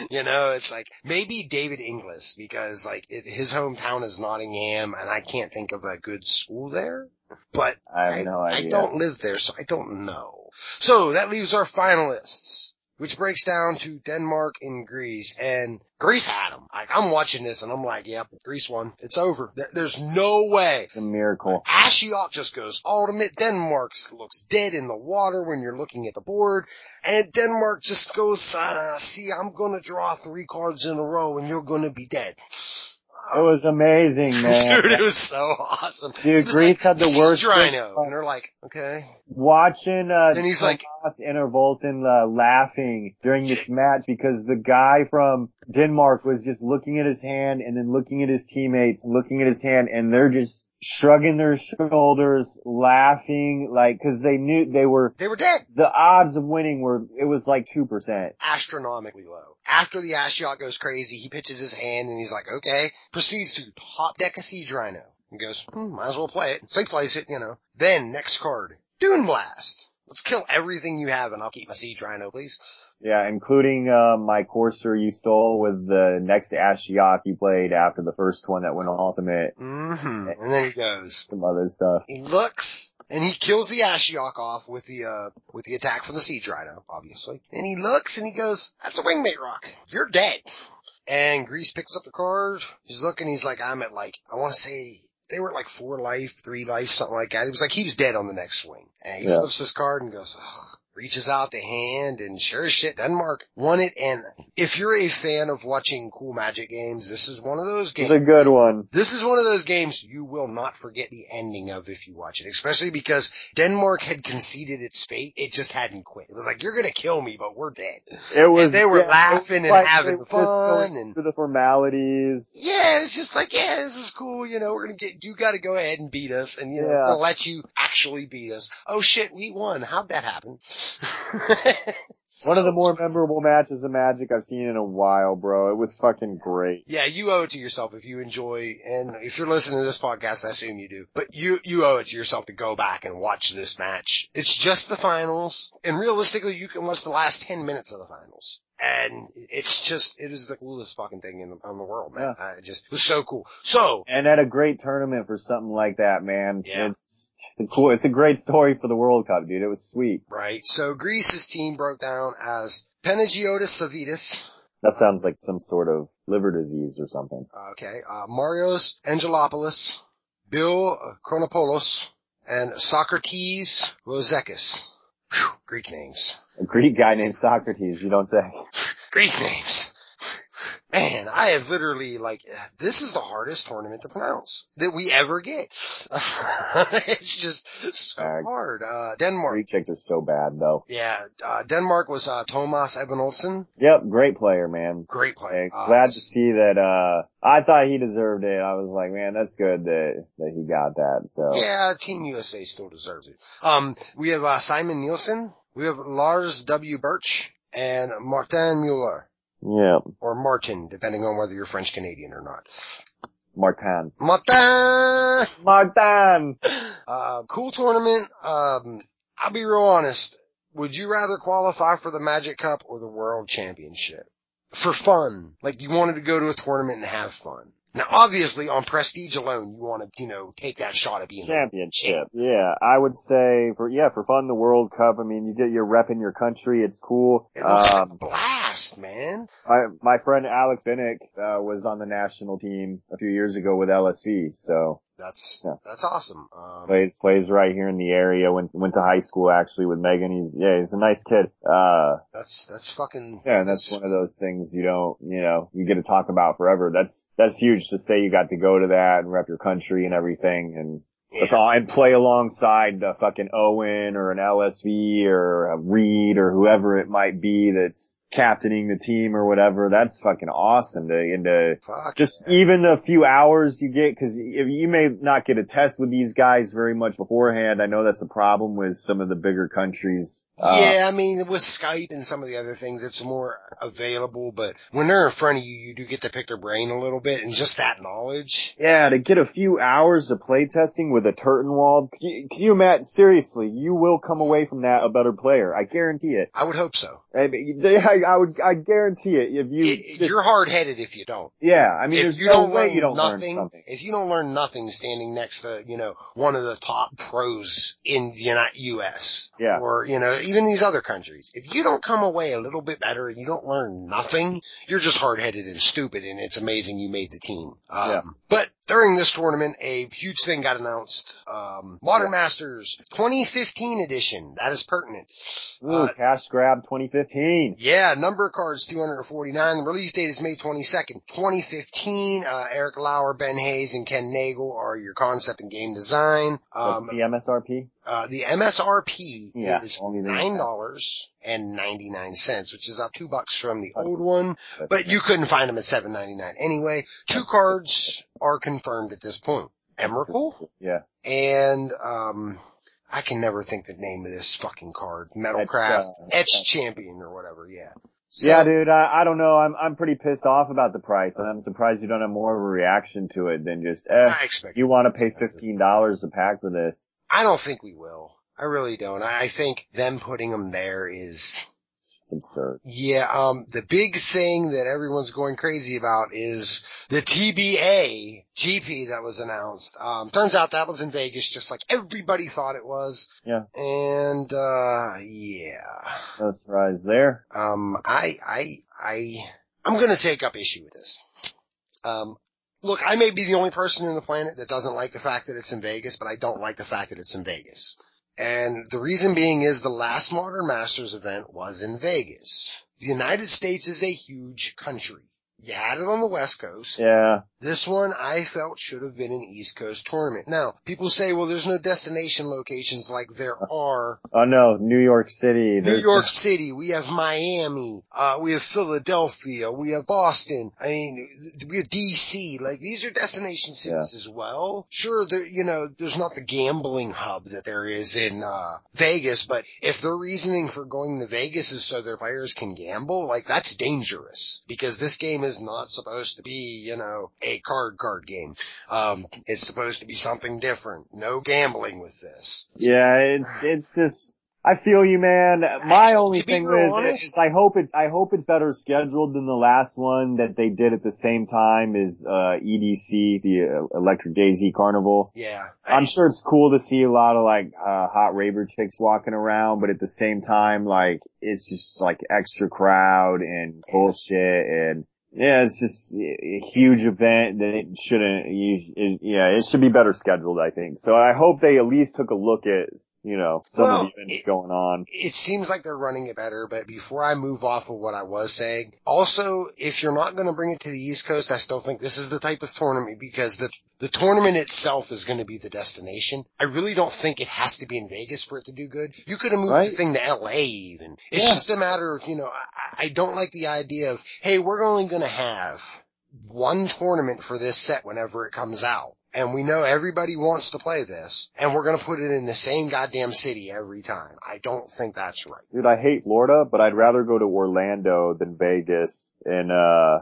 (laughs) you know, it's like, maybe David Inglis, because like, it, his hometown is Nottingham, and I can't think of a good school there. But I have no I idea. don't live there, so I don't know. So that leaves our finalists, which breaks down to Denmark and Greece. And Greece had them. Like I'm watching this, and I'm like, yep, Greece won. It's over. There- There's no way. It's a miracle. Ashiok just goes ultimate. Denmark looks dead in the water when you're looking at the board. And Denmark just goes, uh, see, I'm gonna draw three cards in a row and you're gonna be dead. It was amazing, man. (laughs) Dude, it was so awesome. Dude, Greece like, had the worst. Drino. And they're like, okay. Watching, uh, Then he's like- Tomas Intervolson, uh, laughing during this match because the guy from Denmark was just looking at his hand and then looking at his teammates looking at his hand and they're just shrugging their shoulders, laughing, like, cause they knew they were, They were dead. the odds of winning were, it was like 2%. Astronomically low. After the Ashiok goes crazy, he pitches his hand and he's like, okay. Proceeds to top deck a Siege Rhino. And goes, hmm, might as well play it. So he plays it, you know. Then, next card. Duneblast. Let's kill everything you have and I'll keep my Siege Rhino, please. Yeah, including, uh, my courser you stole with the next Ashiok you played after the first one that went ultimate, Mm-hmm. And then he goes, some other stuff. he looks and he kills the Ashiok off with the, uh, with the attack from the Siege Rhino, obviously. And he looks and he goes, that's a wingmate roc. You're dead. And Greece picks up the card. He's looking, he's like, I'm at like, I want to say, they were like four life, three life, something like that. It was like, he was dead on the next swing. And he Yeah. flips this card and goes, Ugh, reaches out the hand and sure as shit, Denmark won it. And if you're a fan of watching cool magic games, this is one of those games. It's a good one. This is one of those games you will not forget the ending of if you watch it, especially because Denmark had conceded its fate. It just hadn't quit. It was like, you're gonna kill me, but we're dead. It was, And they were yeah, laughing and like having fun going and- the formalities. Yeah, it's just like, yeah, this is cool. You know, we're gonna get, you gotta go ahead and beat us and, you know, Yeah. we'll let you actually beat us. Oh shit, we won. How'd that happen? (laughs) One of the more memorable matches of Magic I've seen in a while, bro. It was fucking great. Yeah, you owe it to yourself if you enjoy, and if you're listening to this podcast, I assume you do, but you, you owe it to yourself to go back and watch this match. It's just the finals, and realistically, you can watch the last 10 minutes of the finals. And it's just, it is the coolest fucking thing in the, in the world, man. I just, it was so cool. So, And at a great tournament for something like that, man. Yeah. It's, it's a cool, it's a great story for the World Cup, dude. It was sweet. right, so Greece's team broke down as Panagiotis Savitas, That sounds like some sort of liver disease or something. okay, uh, Marios Angelopoulos, Bill Chronopoulos, and Socrates Rozekis. Greek names. A Greek guy named Socrates, you don't say. (laughs) Greek names. Man, I have literally like, this is the hardest tournament to pronounce that we ever get. (laughs) it's just so Uh, hard. Uh, Denmark. Greek chicks are so bad though. Yeah, uh, Denmark was, uh, Thomas Enevoldsen. Yep, great player, man. Great player. Uh, glad to see that, uh, I thought he deserved it. I was like, man, that's good that, that he got that, so. Yeah, Team USA still deserves it. Um, we have, uh, Simon Nielsen. We have Lars W. Birch and Martin Mueller. Yeah, Or Martin, depending on whether you're French Canadian or not. Martin. Martin! Martin! (laughs) Uh, cool tournament. Um, I'll be real honest. Would you rather qualify for the Magic Cup or the World Championship? For fun. Like you wanted to go to a tournament and have fun. Now obviously on prestige alone, you want to, you know, take that shot at being Championship. Yeah, I would say for, yeah, for fun, the World Cup, I mean, you get your rep in your country, it's cool. It looks like a Um, blast, man. my, my friend Alex Binnick, uh, was on the national team a few years ago with LSV, so That's, Yeah. that's awesome. Um, plays, plays right here in the area, went, went to high school actually with Megan. He's, yeah, he's a nice kid. Uh, that's, that's fucking, Yeah, and that's one of those things you don't, you know, you get to talk about forever. That's, that's huge to say you got to go to that and rep your country and everything and that's all, and play alongside the fucking Owen or an LSV or a Reid or whoever it might be that's captaining the team or whatever. That's fucking awesome to, and to fuck. just even the few hours you get, cause if you may not get a test with these guys very much beforehand. I know that's a problem with some of the bigger countries. Uh, yeah, I mean, with Skype and some of the other things, it's more available, but when they're in front of you, you do get to pick their brain a little bit, and just that knowledge. Yeah, to get a few hours of play testing with a Turtenwald, can you, can you imagine, seriously, you will come away from that a better player. I guarantee it. I would hope so. I, mean, (laughs) I, I would, I guarantee it. If you, It- just- you're hard headed if you don't. yeah, I mean, if there's you no don't way you don't learn nothing, something. if you don't learn nothing standing next to, you know, one of the top pros in the US. Yeah. Or, you know, even these other countries. If you don't come away a little bit better and you don't learn nothing, you're just hard headed and stupid and it's amazing you made the team. Um, Yeah. but during this tournament, a huge thing got announced. Um, Modern Yeah. Masters 2015 edition. That is pertinent. Ooh, Uh, cash grab 2015. yeah, number of cards 249. Release date is May 22nd, 2015. Uh, Erik Lauer, Ben Hayes, and Ken Nagle are your concept and game design. What's Um, the MSRP? Uh, the MSRP Yeah, is nine dollars and ninety nine cents, which is up two bucks from the old one. But you couldn't find them at seven ninety nine anyway. Two cards are confirmed at this point: Emrakul Yeah. and um, I can never think the name of this fucking card. Metalcraft uh, Etch Champion or whatever. Yeah. So- yeah, dude, I, I don't know. I'm, I'm pretty pissed off about the price and I'm surprised you don't have more of a reaction to it than just, eh, I expect you want to pay $15 a pack for this. I don't think we will. I really don't. I I think them putting them there is It's absurd. Yeah, um, the big thing that everyone's going crazy about is the TBA GP that was announced. Um, turns out that was in Vegas just like everybody thought it was. Yeah. And, uh, yeah. No surprise there. Um, I, I, I, I'm gonna take up issue with this. Um, look, I may be the only person in the planet that doesn't like the fact that it's in Vegas, but I don't like the fact that it's in Vegas. And the reason being is the last Modern Masters event was in Vegas. The United States is a huge country. You had it on the West Coast. Yeah. This one I felt should have been an East Coast tournament. Now, people say, well, there's no destination locations like there are Oh no, New York City. New York City, we have Miami, uh, we have Philadelphia, we have Boston, I mean, we have DC, like these are destination cities as well. Sure, there, you know, there's not the gambling hub that there is in, uh, Vegas, but if their reasoning for going to Vegas is so their players can gamble, like that's dangerous because this game is not supposed to be, you know, a card card game. Um, it's supposed to be something different. No gambling with this. Yeah, it's, it's just, I feel you, man. My only thing real with honest- is I hope it's, I hope it's better scheduled than the last one that they did at the same time as, uh, EDC, the uh, Electric Daisy Carnival. Yeah. I'm sure it's cool to see a lot of like, uh, hot raver chicks walking around, but at the same time, like, it's just like extra crowd and bullshit and, yeah, it's just a huge event that it shouldn't, you, it, yeah, it should be better scheduled, I think. So I hope they at least took a look at, you know, some Well, of the events it- going on. it seems like they're running it better, but before I move off of what I was saying, also, if you're not going to bring it to the East Coast, I still think this is the type of tournament because the, the tournament itself is going to be the destination. I really don't think it has to be in Vegas for it to do good. You could have moved Right. the thing to LA even. It's Yeah. just a matter of, you know, I, I don't like the idea of, hey, we're only going to have one tournament for this set whenever it comes out. And we know everybody wants to play this, and we're gonna put it in the same goddamn city every time. I don't think that's right. Dude, I hate Florida, but I'd rather go to Orlando than Vegas. And, uh,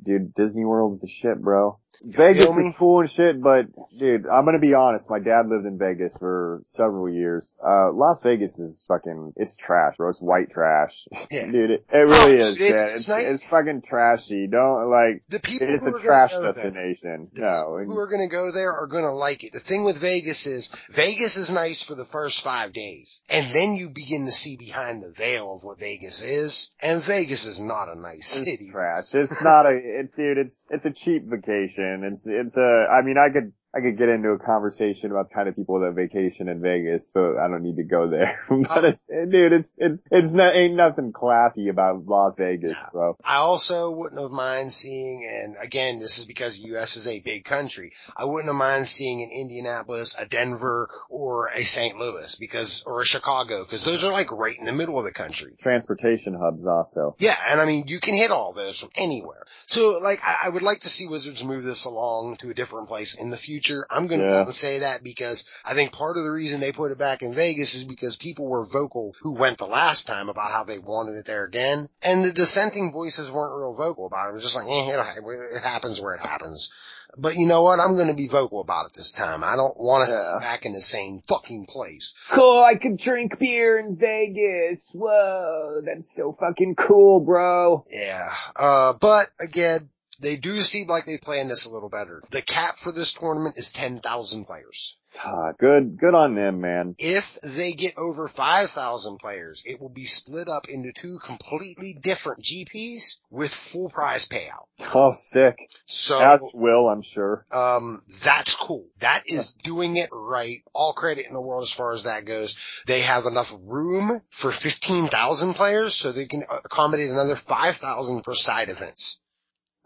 dude, Disney World's the shit, bro. Vegas is cool and shit, but dude, I'm gonna be honest. My dad lived in Vegas for several years. Uh, Las Vegas is fucking, it's trash, bro. It's white trash. Yeah. (laughs) dude, it, it really Oh, is, it's- man. it's It's, nice. it's fucking trashy. Don't, like, The people it's who a are trash gonna go there, destination. the No. people who are gonna go there are gonna like it. The thing with Vegas is, Vegas is nice for the first five days, and then you begin to see behind the veil of what Vegas is, and Vegas is not a nice It's city. trash. It's not a, it's dude, it's, it's a cheap vacation. It's, it's a, I mean, I could, I could get into a conversation about the kind of people that vacation in Vegas, so I don't need to go there. (laughs) Oh. but it's, dude, it's, it's, it's not, ain't nothing classy about Las Vegas, bro. I also wouldn't have mind seeing, and again, this is because the U.S. is a big country. I wouldn't have mind seeing an Indianapolis, a Denver, or a St. Louis because, or a Chicago, because those are like right in the middle of the country. Transportation hubs also. Yeah, and I mean, you can hit all those from anywhere. So, like, I, I would like to see Wizards move this along to a different place in the future. I'm going to say that because I think part of the reason they put it back in Vegas is because people were vocal who went the last time about how they wanted it there again, and the dissenting voices weren't real vocal about it. It was just like, eh, it, it happens where it happens. But you know what? I'm going to be vocal about it this time. I don't want to Yeah. sit back in the same fucking place. Cool, I could drink beer in Vegas. Whoa, that's so fucking cool, bro. Yeah. Uh, but again, they do seem like they planned this a little better. The cap for this tournament is 10,000 players. Ah, good, good on them, man. If they get over 5,000 players, it will be split up into two completely different GPs with full prize payout. Oh, sick. So, As will, I'm sure. um, that's cool. That is doing it right. All credit in the world as far as that goes. They have enough room for 15,000 players so they can accommodate another 5,000 per side events.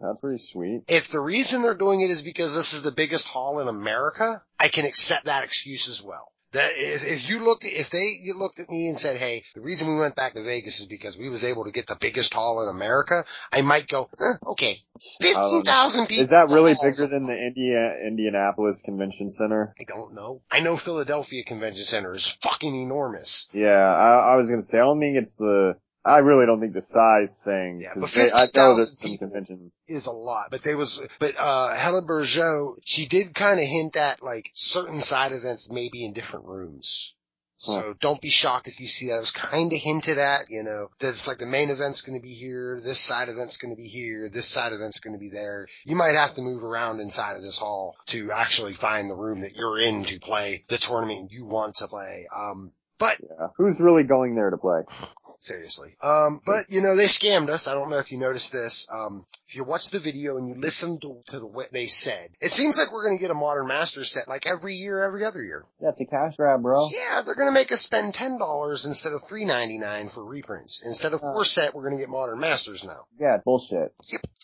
That's pretty sweet. If the reason they're doing it is because this is the biggest hall in America, I can accept that excuse as well. That if, if you looked, if they you looked at me and said, "Hey, the reason we went back to Vegas is because we was able to get the biggest hall in America," I might go, eh, "Okay, fifteen thousand people." Is that really in the halls. bigger than the India, Indianapolis Convention Center? I don't know. I know Philadelphia Convention Center is fucking enormous. Yeah, I, I was gonna say, I don't think it's the, I really don't think the size thing. Yeah, but they- I know 50,000 some people- convention. is a lot, but there was, but, uh, Helen Bergeot, she did kind of hint at like certain side events maybe in different rooms. So don't be shocked if you see that. It was kind of hinted at, you know, that it's like the main event's going to be here, this side event's going to be here, this side event's going to be there. You might have to move around inside of this hall to actually find the room that you're in to play the tournament you want to play. Um, but Yeah. Who's really going there to play? Seriously. Um, but you know, they scammed us. I don't know if you noticed this. Um, you watch the video and you listen to, to the, what they said, it seems like we're going to get a Modern Masters set like every year, every other year. That's a cash grab, bro. Yeah, they're going to make us spend ten dollars instead of three ninety nine for reprints. Instead of four set, we're going to get Modern Masters now. Yeah, bullshit.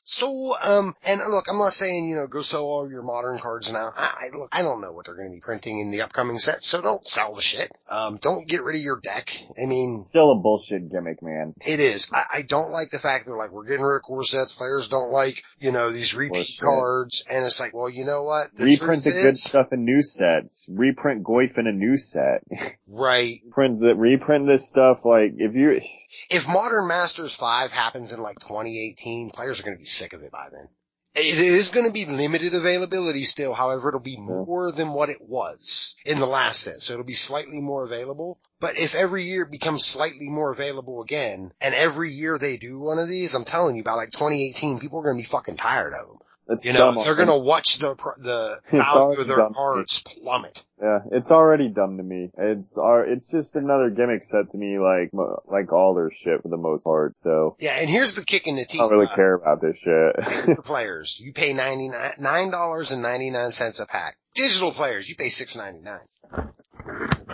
So, um, and look, I'm not saying, you know, go sell all your modern cards now. I, I look, I don't know what they're going to be printing in the upcoming set, so don't sell the shit. Um, don't get rid of your deck. I mean, Still a bullshit gimmick, man. It is. I, I don't like the fact they're like, we're getting rid of core sets. Players don't like, you know, these repeat cards. And it's like, well, you know what? The Reprint the truth good stuff in new sets. Reprint Goyf in a new set. (laughs) Right. Print the, reprint this stuff, like, if you, If Modern Masters 5 happens in like 2018, players are going to be sick of it by then. It is going to be limited availability still. However, it'll be more than what it was in the last set. So it'll be slightly more available. But if every year it becomes slightly more available again, and every year they do one of these, I'm telling you, by like 2018, people are going to be fucking tired of them. It's You know, dumb. they're gonna watch the the (laughs) value of their cards plummet. Yeah, it's already dumb to me. It's it's just another gimmick set to me, like like all their shit for the most part. So Yeah, and here's the kick in the teeth. I don't really uh, care about this shit. (laughs) players, you pay ninety nine nine dollars and ninety nine cents a pack. Digital players, you pay six ninety nine.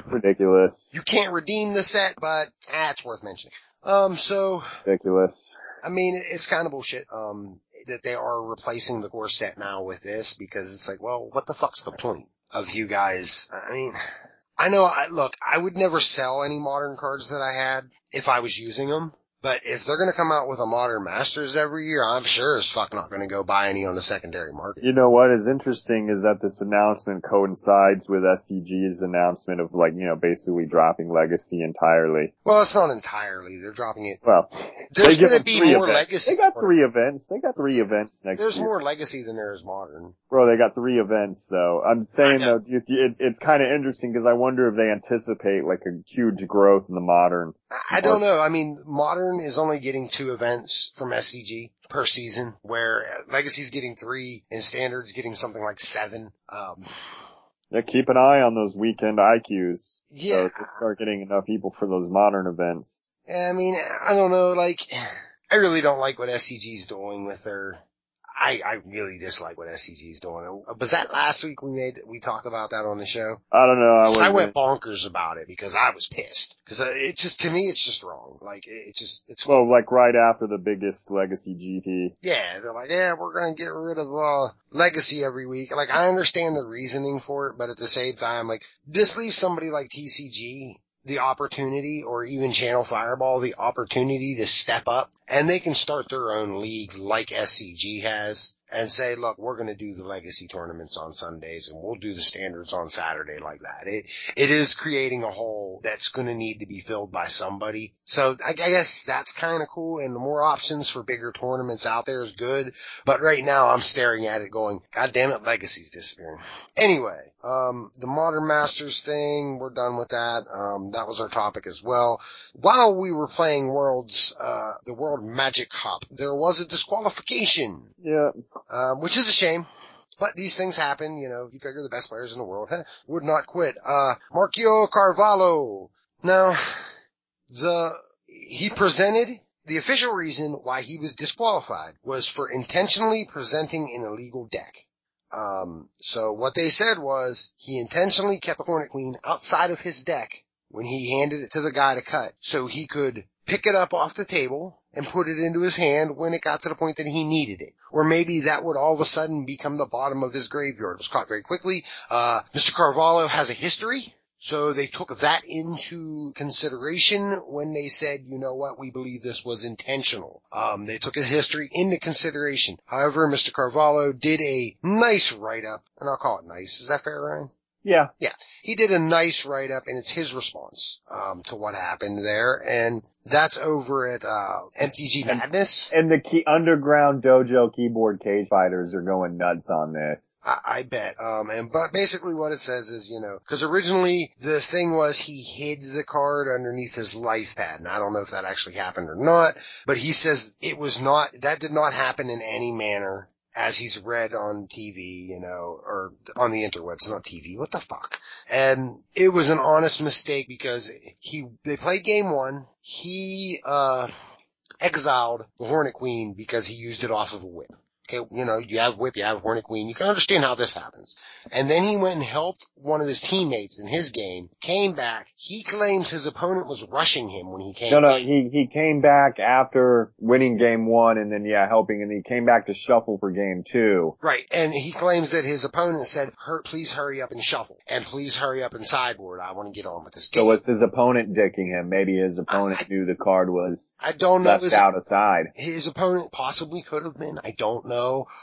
Ridiculous, You can't redeem the set, but ah, it's worth mentioning. Um, so ridiculous. I mean, it's kind of bullshit. Um, that they are replacing the core set now with this because it's like, well, what the fuck's the point of you guys? I mean, I know. I look, I would never sell any modern cards that I had if I was using them. But if they're going to come out with a modern masters every year, I'm sure as fuck not going to go buy any on the secondary market. You know what is interesting is that this announcement coincides with SCG's announcement of like you know basically dropping Legacy entirely. Well, it's not entirely. They're dropping it. Well, There's going to be more events. legacy. They got three events. They got three events next There's year. more legacy than there is modern. Bro, they got three events though. I'm saying though, it, it, it's kind of interesting because I wonder if they anticipate like a huge growth in the modern. I- I don't know. I mean, modern is only getting two events from SCG per season, where Legacy's getting three and Standard's getting something like seven. Um, Yeah, keep an eye on those weekend IQs. yeah, So to start getting enough people for those modern events. I mean, I don't know. Like, I really don't like what SCG's doing with their. I, I really dislike what SCG is doing. Was that last week we made, we talked about that on the show? I don't know. I, I, went bonkers about it because I was pissed. Cause uh, it just, to me, it's just wrong. Like, it it just, it's Well, like right after the biggest legacy GP. Yeah, they're like, yeah, we're gonna get rid of uh legacy every week. Like, I understand the reasoning for it, but at the same time, like, this leaves somebody like TCG the opportunity, or even Channel Fireball, the opportunity to step up, and they can start their own league like SCG has, and say, look, we're gonna do the legacy tournaments on Sundays, and we'll do the standards on Saturday like that. It it is creating a hole that's gonna need to be filled by somebody. So I, I guess that's kind of cool, and the more options for bigger tournaments out there is good. But right now I'm staring at it going, God damn it, Legacy's disappearing. Anyway, um, the Modern Masters thing, we're done with that. Um, that was our topic as well. While we were playing Worlds, uh, the World Magic Cup. There was a disqualification. Yeah. Um, which is a shame. But these things happen, you know, you figure the best players in the world huh, would not quit. Uh, Marcio Carvalho. Now, the, he presented the official reason why he was disqualified was for intentionally presenting an illegal deck. Um, so what they said was he intentionally kept the Hornet Queen outside of his deck when he handed it to the guy to cut so he could pick it up off the table and put it into his hand when it got to the point that he needed it. Or maybe that would all of a sudden become the bottom of his graveyard. It was caught very quickly. Uh, Mr. Carvalho has a history. So they took that into consideration when they said, you know what, we believe this was intentional. Um, they took his history into consideration. However, Mr. Carvalho did a nice write-up, and I'll call it nice. Is that fair, Ryan? Yeah. Yeah. He did a nice write-up and it's his response, um, to what happened there. And that's over at, uh, MTG Madness. And the key underground dojo keyboard cage fighters are going nuts on this. I, I bet. Um, and, but basically what it says is, you know, cause originally the thing was he hid the card underneath his life pad. And I don't know if that actually happened or not, but he says it was not, that did not happen in any manner as he's read on TV, you know, or on the interwebs, not TV. What the fuck? And it was an honest mistake because he, they played game one. He, uh, exiled the Hornet Queen because he used it off of a whip. Okay, you know, you have whip, you have Hornet Queen. You can understand how this happens. And then he went and helped one of his teammates in his game, came back. He claims his opponent was rushing him when he came No, no, back. he, he came back after winning game one and then, yeah, helping and he came back to shuffle for game two. Right. And he claims that his opponent said, please hurry up and shuffle. And please hurry up and sideboard. I want to get on with this game. So was his opponent dicking him? Maybe his opponent knew the card was I don't know. left His, out aside. his opponent possibly could have been. I don't know.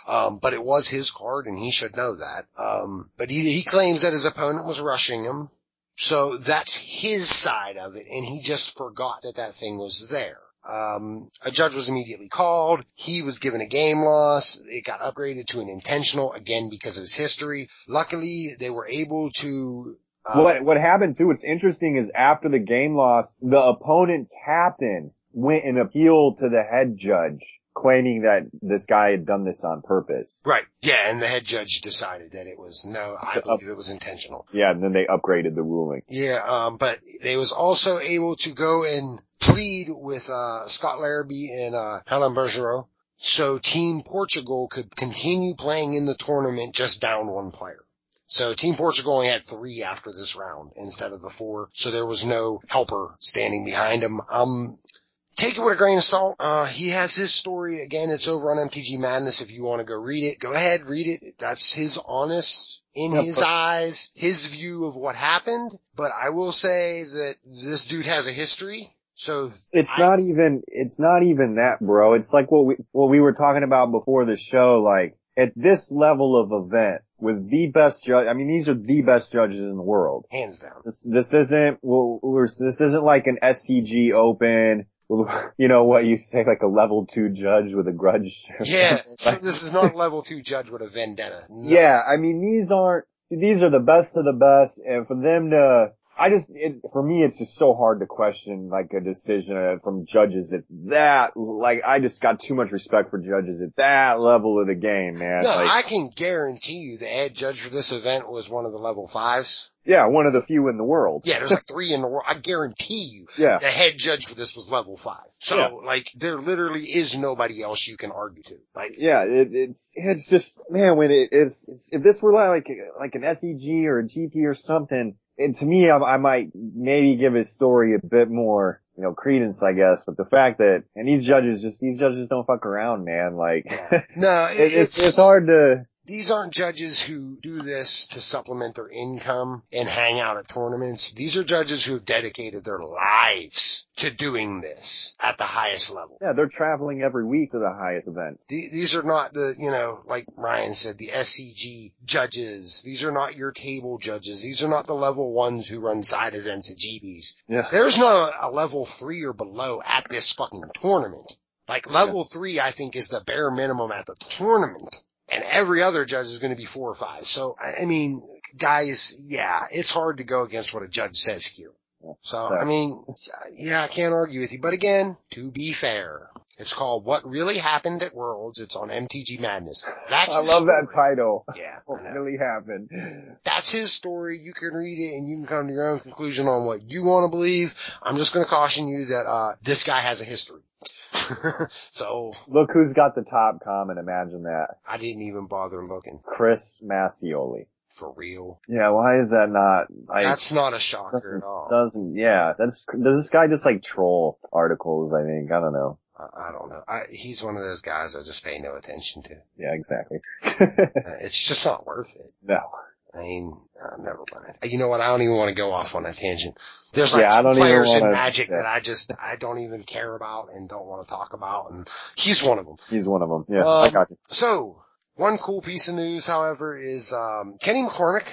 Um, but it was his card and he should know that. Um, but he, he claims that his opponent was rushing him. So that's his side of it. And he just forgot that that thing was there. Um, a judge was immediately called. He was given a game loss. It got upgraded to an intentional again because of his history. Luckily, they were able to. Uh, What what happened too? What's interesting is after the game loss, the opponent captain went and appealed to the head judge, claiming that this guy had done this on purpose. Right. Yeah. And the head judge decided that it was no, I believe it was intentional. Yeah, and then they upgraded the ruling. Yeah, um, but they was also able to go and plead with, uh, Scott Larabee and, uh, Helen Bergeot, So Team Portugal could continue playing in the tournament just down one player. So Team Portugal only had three after this round instead of the four. So there was no helper standing behind him. Um, take it with a grain of salt. Uh, he has his story again. It's over on MTG Madness. If you want to go read it, go ahead, read it. That's his honest, in Yeah, his but- eyes, his view of what happened. But I will say that this dude has a history. So It's I- not even, it's not even that, bro. It's like what we, what we were talking about before the show, like, at this level of event, with the best judge, I mean, these are the best judges in the world. hands down. This, this isn't, well, this isn't like an SCG open, (laughs) you know what you say, like a level two judge with a grudge. Yeah. (laughs) So this is not a level two judge with a vendetta. No. Yeah, I mean, these aren't, these are the best of the best, and for them to, I just, it, for me, it's just so hard to question, like, a decision uh, from judges at that, like, I just got too much respect for judges at that level of the game, man. No, like, I can guarantee you the head judge for this event was one of the level fives. Yeah, one of the few in the world. Yeah, there's like (laughs) three in the world. I guarantee you Yeah. the head judge for this was level five. So Yeah. like there literally is nobody else you can argue to. Like Yeah, it, it's it's just man when it, it's, it's if this were like like an SCG or a GP or something, and to me I, I might maybe give his story a bit more you know credence I guess. But the fact that and these judges just these judges don't fuck around, man. Like no, (laughs) it, it's it's hard to These aren't judges who do this to supplement their income and hang out at tournaments. These are judges who have dedicated their lives to doing this at the highest level. yeah they're traveling every week to the highest events. The- These are not the, you know, like Ryan said, the SCG judges. These are not your table judges. These are not the level ones who run side events at GPs. Yeah. There's not a, a level three or below at this fucking tournament. Like level three, I think is the bare minimum at the tournament. And every other judge is going to be four or five. So, I mean, guys, yeah, it's hard to go against what a judge says here. So, I mean, yeah, I can't argue with you. But again, to be fair, it's called What Really Happened at Worlds. It's on MTG Madness. That's I love story. that title. Yeah, What really happened? That's his story. You can read it and you can come to your own conclusion on what you want to believe. I'm just going to caution you that, uh, this guy has a history. (laughs) so Look who's got the top comment. Imagine that. I didn't even bother looking Chris Massioli. for real. Yeah, why is that not? I, That's not a shocker at all. doesn't, yeah, that's, does this guy just like troll articles, I think? I don't know. I, I don't know. I, he's one of those guys I just pay no attention to. Yeah, exactly. Uh, It's just not worth it. (laughs) no. I mean, uh, never mind. You know what? I don't even want to go off on that tangent. There's like Yeah, I players in wanna- Magic yeah. that I just I don't even care about and don't want to talk about, and he's one of them. He's one of them. Yeah, I Um, got you. So, one cool piece of news, however, is um, Kenny McCormick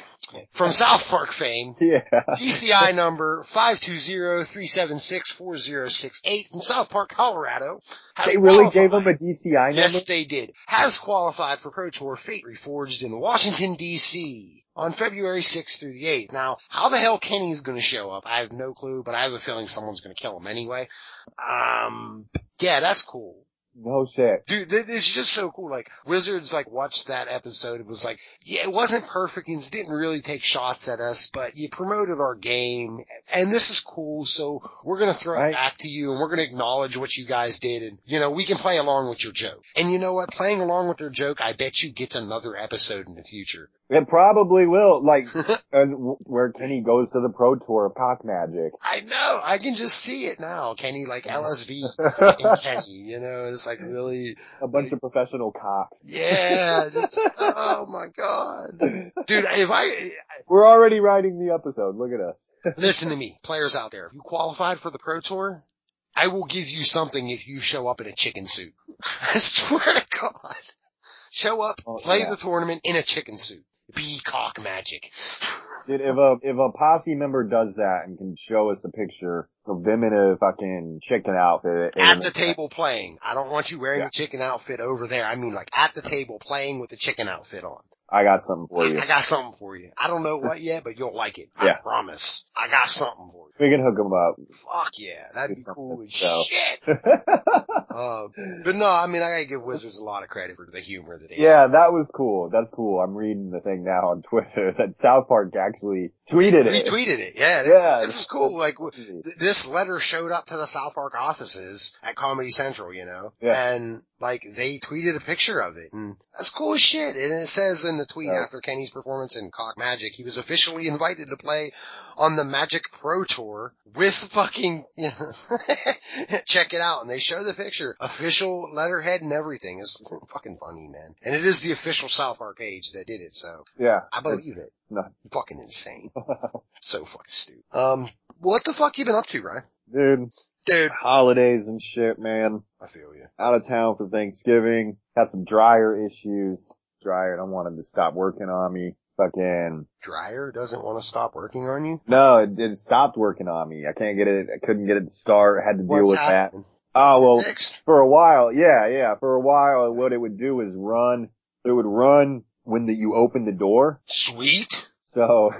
from South Park fame, (laughs) Yeah. DCI number 520-376-4068 from South Park, Colorado. has They really gave him a DCI number? Yes, they did. Has qualified for Pro Tour Fate Reforged in Washington, D.C. on February 6th through the 8th. Now, how the hell Kenny's gonna show up, I have no clue, but I have a feeling someone's gonna kill him anyway. Um, yeah, that's cool. No shit. Dude, th- it's just so cool. Like, Wizards, like, watched that episode. It was like, yeah, it wasn't perfect and didn't really take shots at us, but you promoted our game and this is cool. So we're going to throw Right. it back to you and we're going to acknowledge what you guys did. And, you know, we can play along with your joke. And you know what? Playing along with their joke, I bet you gets another episode in the future. It probably will. Like, (laughs) and where Kenny goes to the Pro Tour of Cock Magic. I know. I can just see it now. Kenny, like LSV (laughs) and Kenny, you know, it's like really, a bunch of professional cocks. yeah, (laughs) just, oh my God. Dude, if I, We're already writing the episode. Look at us. Listen to me, players out there. If you qualified for the Pro Tour, I will give you something if you show up in a chicken suit. (laughs) I swear to God. Show up, Oh, play yeah. the tournament in a chicken suit. Be cock magic. Dude, if a, if a posse member does that and can show us a picture of them in a fucking chicken outfit. At the table playing. I don't want you wearing Yeah. a chicken outfit over there. I mean like at the table playing with the chicken outfit on. I got something for you. I got something for you. I don't know what yet, but you'll like it. I Yeah. promise. I got something for you. We can hook them up. Fuck yeah. That'd be cool as so. shit. (laughs) Uh, but no, I mean, I gotta give Wizards a lot of credit for the humor that they yeah, that was cool. That's cool. I'm reading the thing now on (laughs) Twitter that South Park actually tweeted it. retweeted it. Yeah, this, Yeah, this is cool. Like w- this letter showed up to the South Park offices at Comedy Central, you know, Yeah. and like they tweeted a picture of it, and that's cool as shit. And it says in the tweet Yeah. after Kenny's performance in Cock Magic, he was officially invited to play on the Magic Pro Tour with fucking. You (laughs) know, check it out, and they show the picture, official letterhead and everything. It's (laughs) fucking funny, man. And it is the official South Park page that did it, so Yeah. I believe it. Fucking insane. (laughs) So fucking stupid. Um, what the fuck you been up to, Ryan? Dude, Dude. holidays and shit, man. I feel you. Out of town for Thanksgiving. Had some dryer issues. Dryer, I wanted to stop working on me. Fucking, Dryer doesn't want to stop working on you? no, it, it stopped working on me. I can't get it, I couldn't get it to start. had to deal What's with that. Oh, well, Fixed? for a while, yeah, yeah, for a while, what it would do is run, it would run when the, you open the door. Sweet. So,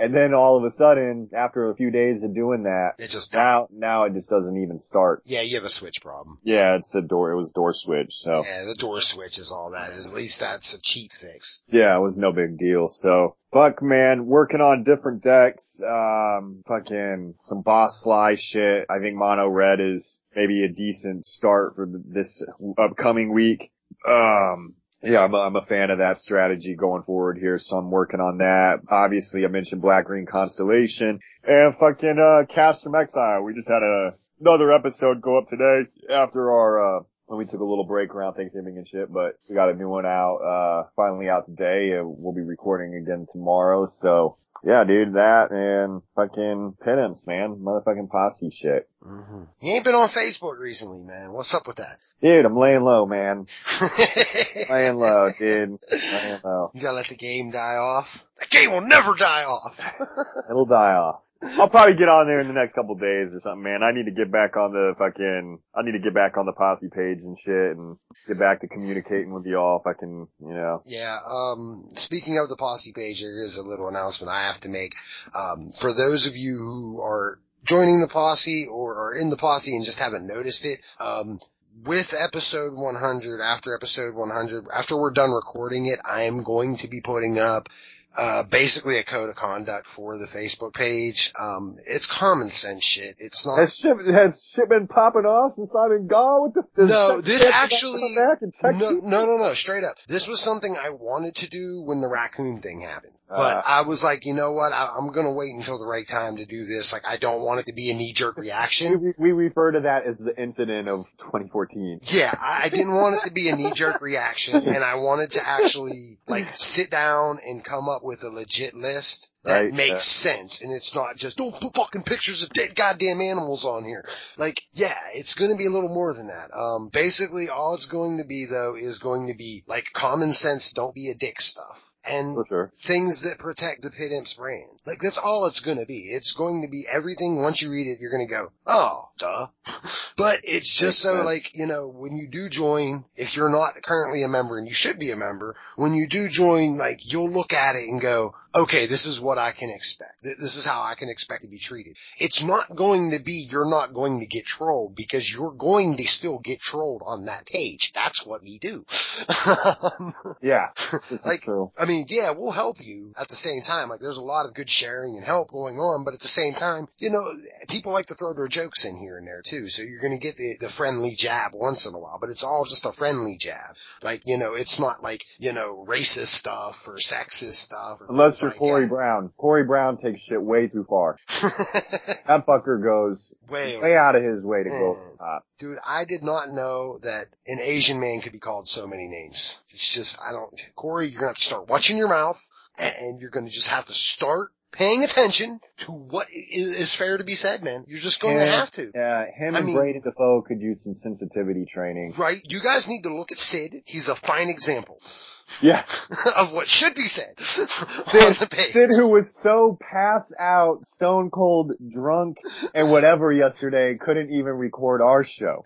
and then all of a sudden, after a few days of doing that, It just, now, now it just doesn't even start. yeah, you have a switch problem. Yeah, it's a door, it was door switch, so. Yeah, the door switch is all that. At least that's a cheap fix. Yeah, it was no big deal. So, fuck man, working on different decks, um, fucking some boss sly shit. I think mono red is maybe a decent start for this upcoming week. Um, yeah, I'm a, I'm a fan of that strategy going forward here, so I'm working on that. Obviously, I mentioned Black Green Constellation and fucking, uh, Cast from Exile. We just had a, another episode go up today after our, uh, when we took a little break around Thanksgiving and shit, but we got a new one out, uh, finally out today. and we'll be recording again tomorrow. So yeah, dude, that and fucking penance, man. Motherfucking posse shit. hmm You ain't been on Facebook recently, man. What's up with that? Dude, I'm laying low, man. (laughs) Laying low, dude. Laying low. you gotta let the game die off. The game will never die off. It'll die off. I'll probably get on there in the next couple days or something, man. I need to get back on the fucking, I need to get back on the posse page and shit and get back to communicating with y'all if I can, you know. Yeah, um, speaking of the posse page, there is a little announcement I have to make. Um, for those of you who are joining the posse or, or in the posse and just haven't noticed it, um, with episode 100, after episode 100, after we're done recording it, I am going to be putting up uh, basically a code of conduct for the Facebook page. Um, it's common sense shit. It's not. Has shit, has shit been popping off since I've been gone? With the? No, this actually. No, no, no, no, straight up. This was something I wanted to do when the raccoon thing happened. But uh, I was like, you know what? I, am gonna wait until the right time to do this. Like, I don't want it to be a knee jerk reaction. We, we, refer to that as the incident of 2014. Yeah, I, I didn't want it to be a knee jerk reaction, (laughs) and I wanted to actually like sit down and come up with a legit list that right, makes sense. And it's not just, don't put fucking pictures of dead goddamn animals on here. Like, yeah, it's gonna be a little more than that. Um, basically all it's going to be though is going to be like common sense, don't be a dick stuff and sure. things that protect the Pitt Imps brand. Like that's all it's gonna be. It's going to be everything. Once you read it, you're gonna go, oh, duh. (laughs) but it's just so sense. like, you know, when you do join, if you're not currently a member and you should be a member, when you do join, like you'll look at it and go, okay, this is what I can expect. This is how I can expect to be treated. It's not going to be you're not going to get trolled because you're going to still get trolled on that page. That's what we do. (laughs) yeah. like, I mean, yeah, we'll help you at the same time. Like there's a lot of good sharing and help going on, but at the same time, you know, people like to throw their jokes in here and there too. So you're going to get the, the friendly jab once in a while, but it's all just a friendly jab. Like, you know, it's not like, you know, racist stuff or sexist stuff. Or Unless you're Corey yeah. Brown. Corey Brown takes shit way too far. (laughs) that fucker goes way, way out of his way to go mm. top. Dude, I did not know that an Asian man could be called so many names. It's just, I don't, Corey, you're going to have to start watching your mouth and you're going to just have to start paying attention to what is fair to be said, man. You're just going to have to. Yeah, him I and mean, Braden Defoe could use some sensitivity training. Right. You guys need to look at Sid. He's a fine example. Yeah. (laughs) of what should be said (laughs) Sid, Sid, who was so pass out, stone cold, drunk, and whatever yesterday, couldn't even record our show.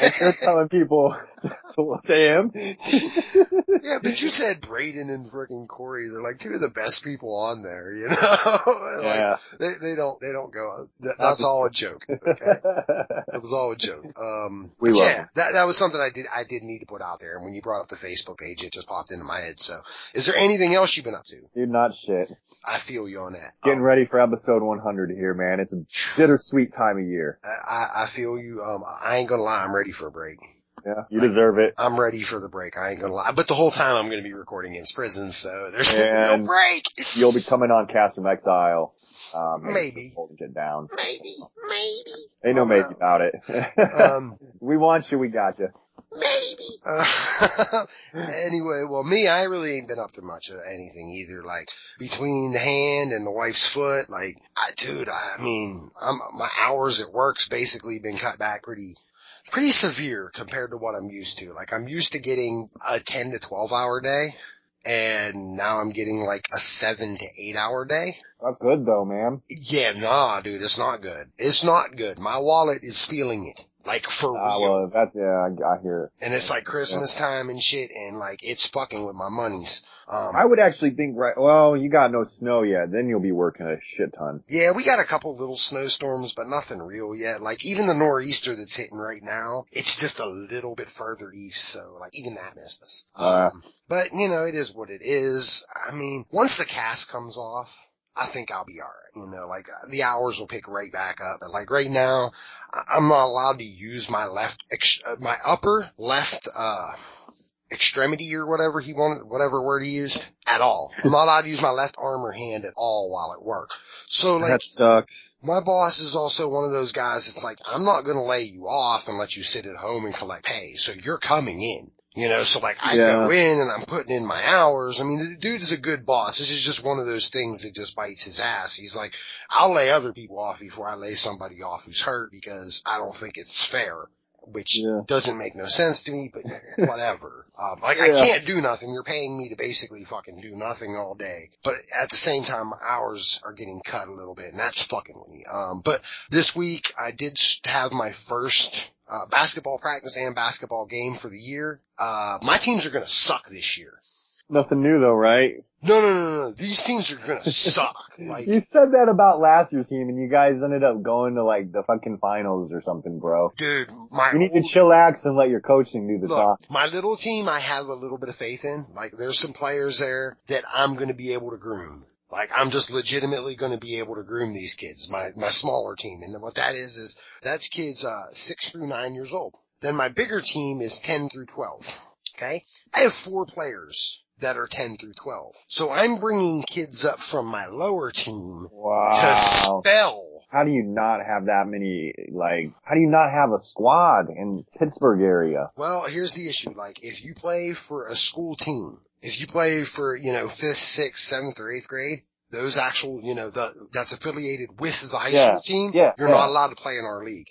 and you're (laughs) telling people that's him. yeah, but you said Braden and freaking Corey. They're like two of the best people on there, you know? like, yeah. They, they don't, they don't go, that, that's all a joke. Okay. it was all a joke. Um, we yeah, that, that was something I did, I did need to put out there. And when you brought up the Facebook page, it just popped into my head. So is there anything else you've been up to? Dude, not shit. I feel you on that. Getting um, ready for episode 100 here, man. It's a (sighs) bittersweet time of year. I, I feel you. Um, I ain't gonna lie. I'm ready for a break. Yeah, you deserve it. I'm ready for the break. I ain't gonna lie. But the whole time I'm gonna be recording in prison, so there's (laughs) and no break. you'll be coming on Cast from Exile. Um, maybe. Holding it down. Maybe. Maybe. Ain't no maybe about it. (laughs) um, we want you, we got you. Maybe. Uh, (laughs) anyway, well, me, I really ain't been up to much of anything either. Like between the hand and the wife's foot, like, I, dude, I mean, I'm, my hours at work's basically been cut back pretty pretty severe compared to what I'm used to. Like I'm used to getting a 10 to 12 hour day and now I'm getting like a 7 to 8 hour day. That's good though, man. Yeah, nah, dude, it's not good. It's not good. My wallet is feeling it. Like for uh, real. Well, that's yeah, I, I hear it. And it's like Christmas yeah. time and shit, and like it's fucking with my monies. Um, I would actually think right. Well, you got no snow yet, then you'll be working a shit ton. Yeah, we got a couple little snowstorms, but nothing real yet. Like even the nor'easter that's hitting right now, it's just a little bit further east, so like even that missed us. Uh, um, but you know, it is what it is. I mean, once the cast comes off, I think I'll be alright. You know, like uh, the hours will pick right back up. But like right now, I'm not allowed to use my left, uh, my upper left, uh, extremity or whatever he wanted, whatever word he used at all. I'm not allowed to use my left arm or hand at all while at work. So like, that sucks. My boss is also one of those guys. It's like, I'm not going to lay you off and let you sit at home and collect pay. So you're coming in. You know, so like I yeah. go in and I'm putting in my hours. I mean, the dude is a good boss. This is just one of those things that just bites his ass. He's like, I'll lay other people off before I lay somebody off who's hurt because I don't think it's fair, which yeah. doesn't make no sense to me, but (laughs) whatever. Um, like yeah. I can't do nothing. You're paying me to basically fucking do nothing all day. But at the same time, my hours are getting cut a little bit and that's fucking me. Um, but this week I did have my first uh, basketball practice and basketball game for the year. Uh, my teams are going to suck this year. Nothing new though, right? No, no, no, no. These teams are gonna suck. (laughs) Like, You said that about last year's team and you guys ended up going to like the fucking finals or something, bro. dude, my You need to old- chillax and let your coaching do the Look, talk. my little team, I have a little bit of faith in. Like, there's some players there that I'm going to be able to groom. Like, I'm just legitimately going to be able to groom these kids, my, my smaller team. And what that is, is that's kids, uh, six through nine years old. Then my bigger team is 10 through 12. Okay. I have four players that are 10 through 12. So I'm bringing kids up from my lower team to Wow. spell How do you not have that many, like, how do you not have a squad in Pittsburgh area? Well, here's the issue. Like, if you play for a school team, if you play for, you know, fifth, sixth, seventh, or eighth grade, those actual, you know, the, that's affiliated with the high Yeah, school team, yeah, you're yeah. not allowed to play in our league.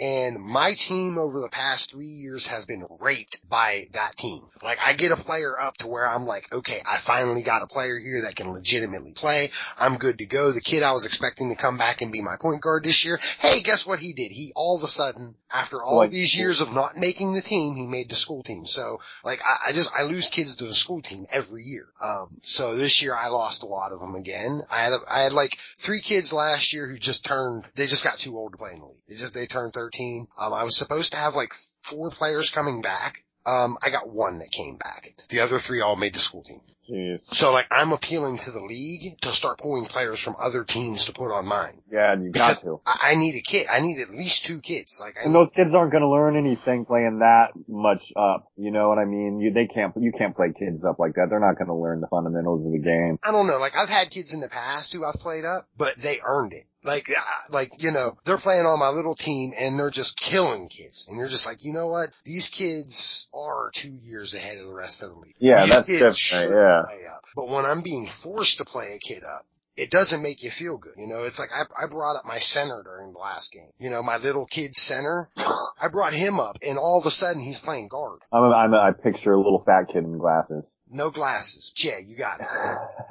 And my team over the past three years has been raped by that team. Like I get a player up to where I'm like, okay, I finally got a player here that can legitimately play. I'm good to go. The kid I was expecting to come back and be my point guard this year. Hey, guess what he did? He all of a sudden, after all Like- these years of not making the team, he made the school team. So like I, I just, I lose kids to the school team every year. Um, so this year I lost a lot of them again. I had, a, I had like three kids last year who just turned, they just got too old to play in the league. They just, they turned 13. Um, I was supposed to have like four players coming back. Um, I got one that came back. The other three all made the school team. Jeez. So like I'm appealing to the league to start pulling players from other teams to put on mine. Yeah, you got to. I, I need a kid. I need at least two kids. Like I And those kids aren't going to learn anything playing that much up. You know what I mean? You, they can't, you can't play kids up like that. They're not going to learn the fundamentals of the game. I don't know. Like I've had kids in the past who I've played up, but they earned it. Like, like, you know, they're playing on my little team and they're just killing kids. And you're just like, you know what? These kids are two years ahead of the rest of the league. Yeah, These that's different, yeah. Play up. But when I'm being forced to play a kid up, it doesn't make you feel good. You know, it's like I, I brought up my center during the last game. You know, my little kid center. I brought him up and all of a sudden he's playing guard. I'm, a, I'm a, I picture a little fat kid in glasses. No glasses. Jay, you got it. (laughs)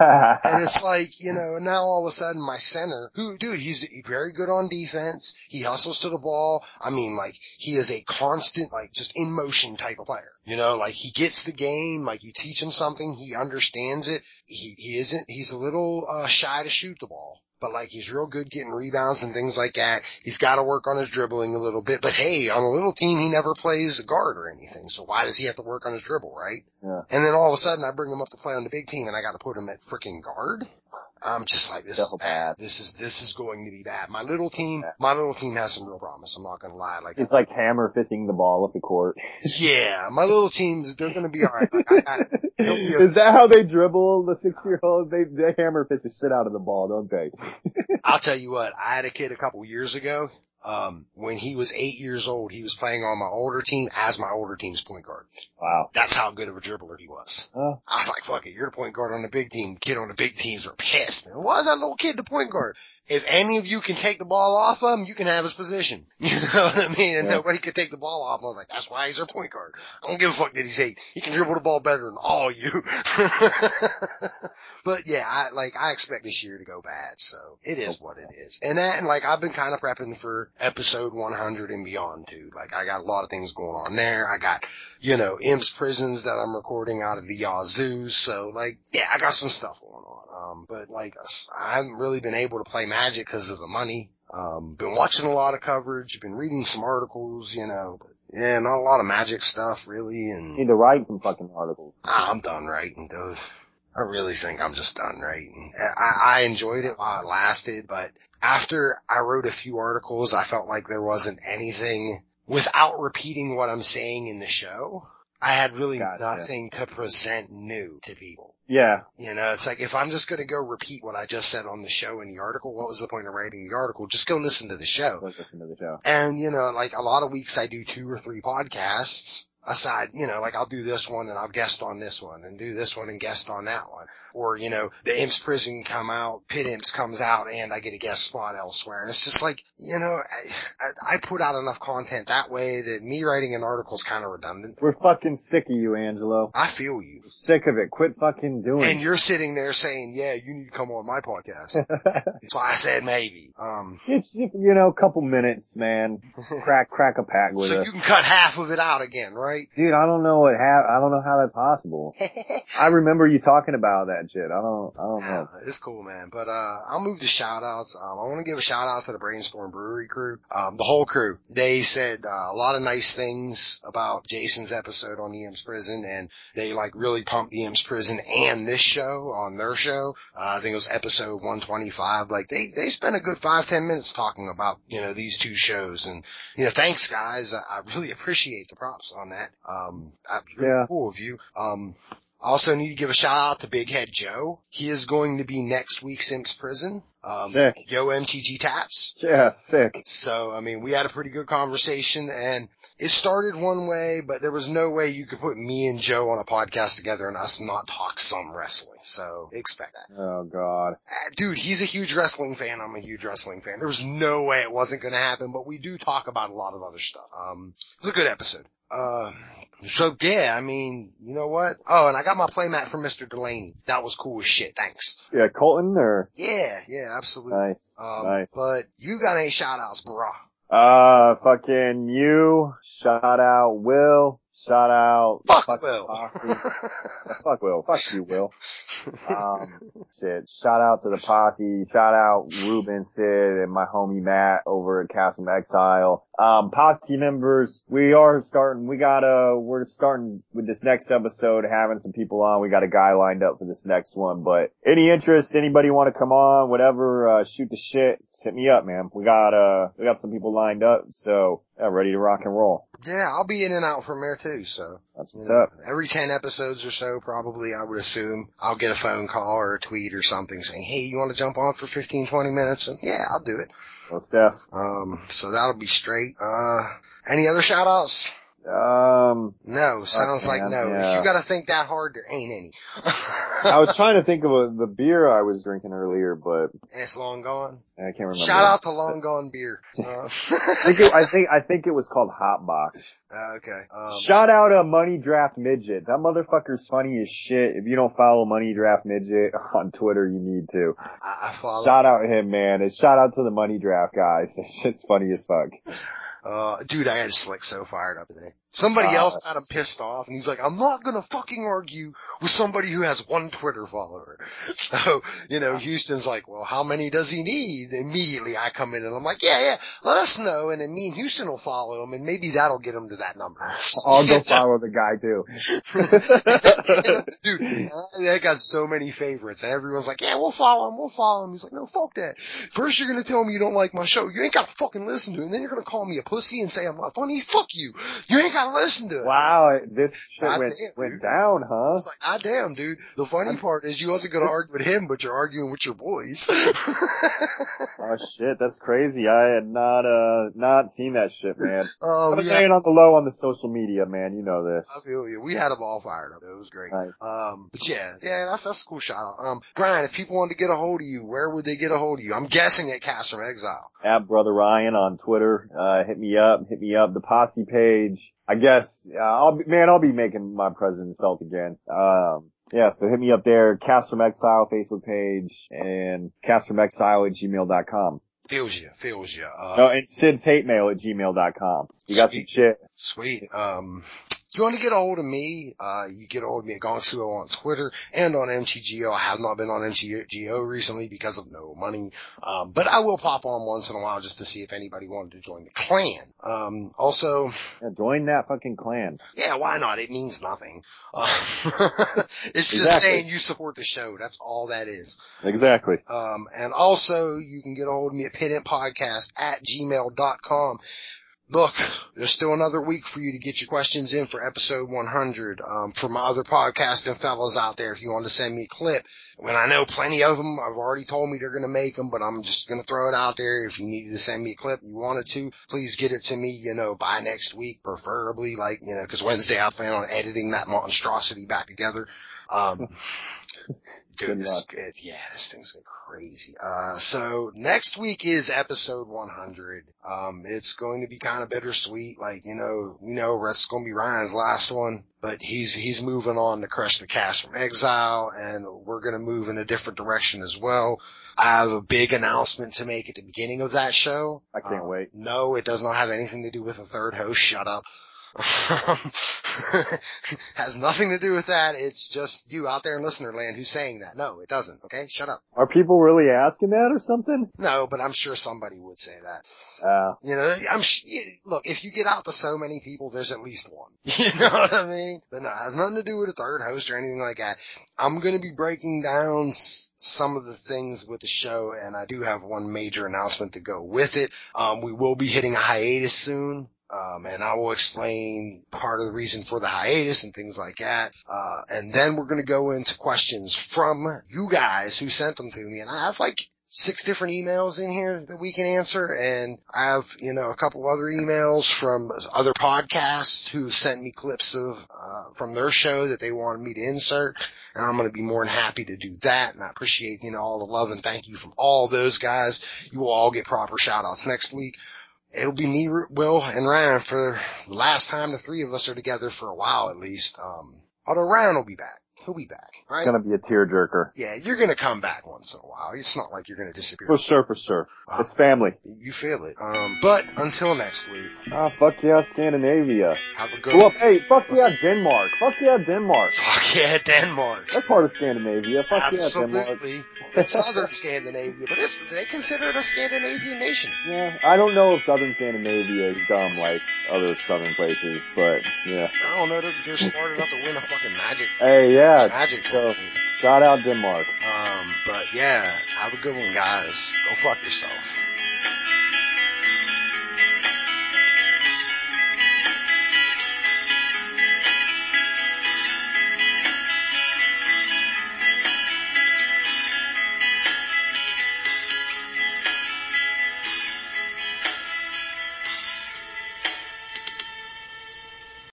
And it's like, you know, now all of a sudden my center, who, dude, he's very good on defense. He hustles to the ball. I mean, like, he is a constant, like, just in motion type of player. You know, like, he gets the game, like, you teach him something, he understands it. He, he isn't, he's a little, uh, shy to shoot the ball. But like he's real good getting rebounds and things like that. He's got to work on his dribbling a little bit. But hey, on a little team, he never plays a guard or anything. So why does he have to work on his dribble, right? Yeah. And then all of a sudden I bring him up to play on the big team and I got to put him at freaking guard. I'm just like, this is So bad. bad. This is, this is going to be bad. My little team, my little team has some real promise. I'm not going to lie. Like, It's like hammer fisting the ball up the court. (laughs) yeah, my little teams, they're going to be alright. Like, I, I, he'll be a- Is that how they dribble the six year olds? They, they hammer fist the shit out of the ball, don't they? I'll tell you what, I had a kid a couple years ago. Um, when he was eight years old, he was playing on my older team as my older team's point guard. Wow. That's how good of a dribbler he was. Oh. I was like, fuck it, you're the point guard on the big team. Kid on the big teams are pissed. And why is that little kid the point guard? If any of you can take the ball off him, you can have his position. (laughs) You know what I mean? And Yeah. nobody can take the ball off him. I was like, that's why he's our point guard. I don't give a fuck that he's eight. He can dribble the ball better than all you. (laughs) but yeah, I, like, I expect this year to go bad. So it is what it is. And that, and like, I've been kind of prepping for episode 100 and beyond too. Like, I got a lot of things going on there. I got, you know, Imps prisons that I'm recording out of the Yazoo. So like, yeah, I got some stuff going on. Um, but like, I haven't really been able to play Magic because of the money. Um, been watching a lot of coverage, been reading some articles, you know, but yeah, not a lot of Magic stuff really. And Need to write some fucking articles. I'm done writing, dude. I really think I'm just done writing. I, I enjoyed it while it lasted, but after I wrote a few articles, I felt like there wasn't anything without repeating what I'm saying in the show. I had really Gotcha. nothing to present new to people. Yeah. You know, it's like if I'm just going to go repeat what I just said on the show in the article, what was the point of writing the article? Just go listen to the show. Let's listen to the show. And, you know, like a lot of weeks I do two or three podcasts aside, you know, like I'll do this one and I'll guest on this one and do this one and guest on that one. Or, you know, the Imps prison come out, Pitt Imps comes out and I get a guest spot elsewhere. And it's just like, you know, I, I, put out enough content that way that me writing an article is kind of redundant. We're fucking sick of you, Angelo. I feel you. Sick of it. Quit fucking doing And you're sitting there saying, yeah, you need to come on my podcast. (laughs) So I said maybe. Um, it's, you know, a couple minutes, man. (laughs) Crack, crack a pack with so us. you can cut half of it out again, right? Right? Dude, I don't know what hap- I don't know how that's possible. (laughs) I remember you talking about that shit. I don't, I don't know. Yeah, (sighs) it's cool, man. But, uh, I'll move to shout outs. Um, I want to give a shout out to the Brainstorm Brewery crew. Um, the whole crew. They said, uh, a lot of nice things about Jason's episode on Imps Prison and they like really pumped Imps Prison and this show on their show. Uh, I think it was episode 125. Like they, they spent a good five, ten minutes talking about, you know, these two shows and, you know, thanks guys. I, I really (laughs) appreciate the props on that. Um, that's really Yeah. cool of you. Um, also need to give a shout out to Big Head Joe. He is going to be next week Simps Prison. Um, Sick. Yo MTG Taps. Yeah, sick. So, I mean, we had a pretty good conversation and it started one way, but there was no way you could put me and Joe on a podcast together and us not talk some wrestling. So expect that. Oh god. Uh, Dude, he's a huge wrestling fan. I'm a huge wrestling fan. There was no way it wasn't going to happen, but we do talk about a lot of other stuff. Um, it was a good episode. Uh, so yeah, I mean, you know what? Oh, and I got my playmat from Mr. Delaney. That was cool as shit. Thanks. Yeah, Colton or? Yeah, yeah, absolutely. Nice. Um, nice. but you got any shout outs, brah? Uh, fucking you. Shout out Will. Shout out. Fuck fucking Will. (laughs) Fuck Will. Fuck you, Will. Um, (laughs) shit. Shout out to the posse. Shout out Ruben, Sid, and my homie Matt over at Castle Exile. Um, posse members, we are starting, we got a, we're starting with this next episode, having some people on. We got a guy lined up for this next one, but any interest, anybody want to come on, whatever, uh, shoot the shit, hit me up, man. We got, uh, we got some people lined up, so, yeah, ready to rock and roll. yeah, I'll be in and out from there too, so. That's what's up. Every 10 episodes or so, probably, I would assume, I'll get a phone call or a tweet or something saying, hey, you want to jump on for 15, 20 minutes? And yeah, I'll do it. Well, Steph. Um, so that'll be straight. Uh, any other shout outs? Um, No, sounds like man, no. If you gotta think that hard, there ain't any. I was (laughs) trying to think of a, the beer I was drinking earlier, but it's long gone. I can't remember. Shout out to Long Gone Beer. (laughs) Uh, I think it, I think I think it was called Hot Box. (laughs) okay. Um, Shout out to Money Draft Midget. That motherfucker's funny as shit. If you don't follow Money Draft Midget on Twitter, you need to. I, I follow. Shout out him, man. And shout out to the Money Draft guys. That shit's funny as fuck. Uh, dude, I had Slick so fired up today. Somebody Uh, else got him pissed off, and he's like, "I'm not gonna fucking argue with somebody who has one Twitter follower." (laughs) So, you know, Houston's like, "Well, how many does he need?" Immediately, I come in and I'm like, "Yeah, yeah, let us know," and then me and Houston will follow him, and maybe that'll get him to that number. (laughs) I'll go follow the guy too. Dude, that got so many favorites, and everyone's like, "Yeah, we'll follow him, we'll follow him." He's like, "No, fuck that. First, you're gonna tell me you don't like my show. You ain't gotta fucking listen to it, and then you're gonna call me a pussy and say I'm not funny. Fuck you. You ain't gotta listen to it." Wow, this shit God went damn, went down, huh? It's like, ah damn, dude. The funny part is you wasn't gonna argue with him, but you're arguing with your boys. (laughs) Oh shit, that's crazy. I had not uh not seen that shit, man. (laughs) oh, had, staying on the low on the social media, man. You know this. I feel you. We had them all fired up. It was great. Nice. Um, but yeah, yeah, that's, that's a cool shout out. Um, Brian, if people wanted to get a hold of you, where would they get a hold of you? I'm guessing at Cast from Exile. At brother Ryan on Twitter. Uh, hit me up. Hit me up. The posse page. I guess. Uh, I'll be, man. I'll be making my presence felt again. Um. Yeah, so hit me up there, Cast from Exile Facebook page, and castfromexile at gmail.com. Feels you, feels you. Uh, No, and Sid's hate mail at gmail.com. You got some shit. Sweet. Um, if you want to get a hold of me, uh, you get a hold of me at Gongsuo on Twitter and on MTGO. I have not been on MTGO recently because of no money. Um, but I will pop on once in a while just to see if anybody wanted to join the clan. Um, also, Yeah, join that fucking clan. yeah, why not? It means nothing. Uh, (laughs) it's just Exactly. saying you support the show. That's all that is. Exactly. Um, and also you can get a hold of me at pitintpodcast at gmail.com. Look, there's still another week for you to get your questions in for episode 100. Um, for my other podcasting fellows out there, if you want to send me a clip, when I know plenty of them, I've already told me they're going to make them, but I'm just going to throw it out there. If you needed to send me a clip, you wanted to, please get it to me, you know, by next week, preferably, like, you know, cause Wednesday I plan on editing that monstrosity back together. Um, dude, this, luck. it, yeah, this thing's been crazy. Uh, so next week is episode 100. Um, it's going to be kind of bittersweet. Like, you know, you know, that's going to be Ryan's last one, but he's, he's moving on to crush the cast from exile and we're going to move in a different direction as well. I have a big announcement to make at the beginning of that show. I can't Um, wait. No, it does not have anything to do with a third host. Shut up. (laughs) (laughs) Has nothing to do with that. It's just you out there in listener land who's saying that. No, it doesn't. Okay, shut up. Are people really asking that or something? No, but I'm sure somebody would say that. Uh, You know, I'm sh- look. If you get out to so many people, there's at least one. (laughs) You know what I mean? But no, it has nothing to do with a third host or anything like that. I'm going to be breaking down s- some of the things with the show, and I do have one major announcement to go with it. Um, we will be hitting a hiatus soon. Um, and I will explain part of the reason for the hiatus and things like that. Uh, and then we're going to go into questions from you guys who sent them to me. And I have like six different emails in here that we can answer. And I have, you know, a couple other emails from other podcasts who sent me clips of, uh, from their show that they wanted me to insert. And I'm going to be more than happy to do that. And I appreciate, you know, all the love and thank you from all those guys. You will all get proper shout outs next week. It'll be me, Will, and Ryan for the last time the three of us are together for a while at least. Um, although Ryan will be back. He'll be back, right? it's gonna be a tearjerker. Yeah, you're gonna come back once in a while. It's not like you're gonna disappear. For sure, for sure. Uh, It's family. you feel it. Um, but until next week, Ah, fuck yeah, Scandinavia. have a good Well, hey, fuck yeah, Denmark. Fuck yeah, Denmark. Fuck yeah, Denmark. That's part of Scandinavia. Fuck yeah, Denmark. Southern Scandinavia, but it's, they consider it a Scandinavian nation. Yeah, I don't know if southern Scandinavia is dumb like other southern places, but yeah. I don't know, they're, they're smart enough to win a fucking magic, Hey, yeah. magic So, shout out Denmark. Um, but yeah, have a good one, guys. Go fuck yourself.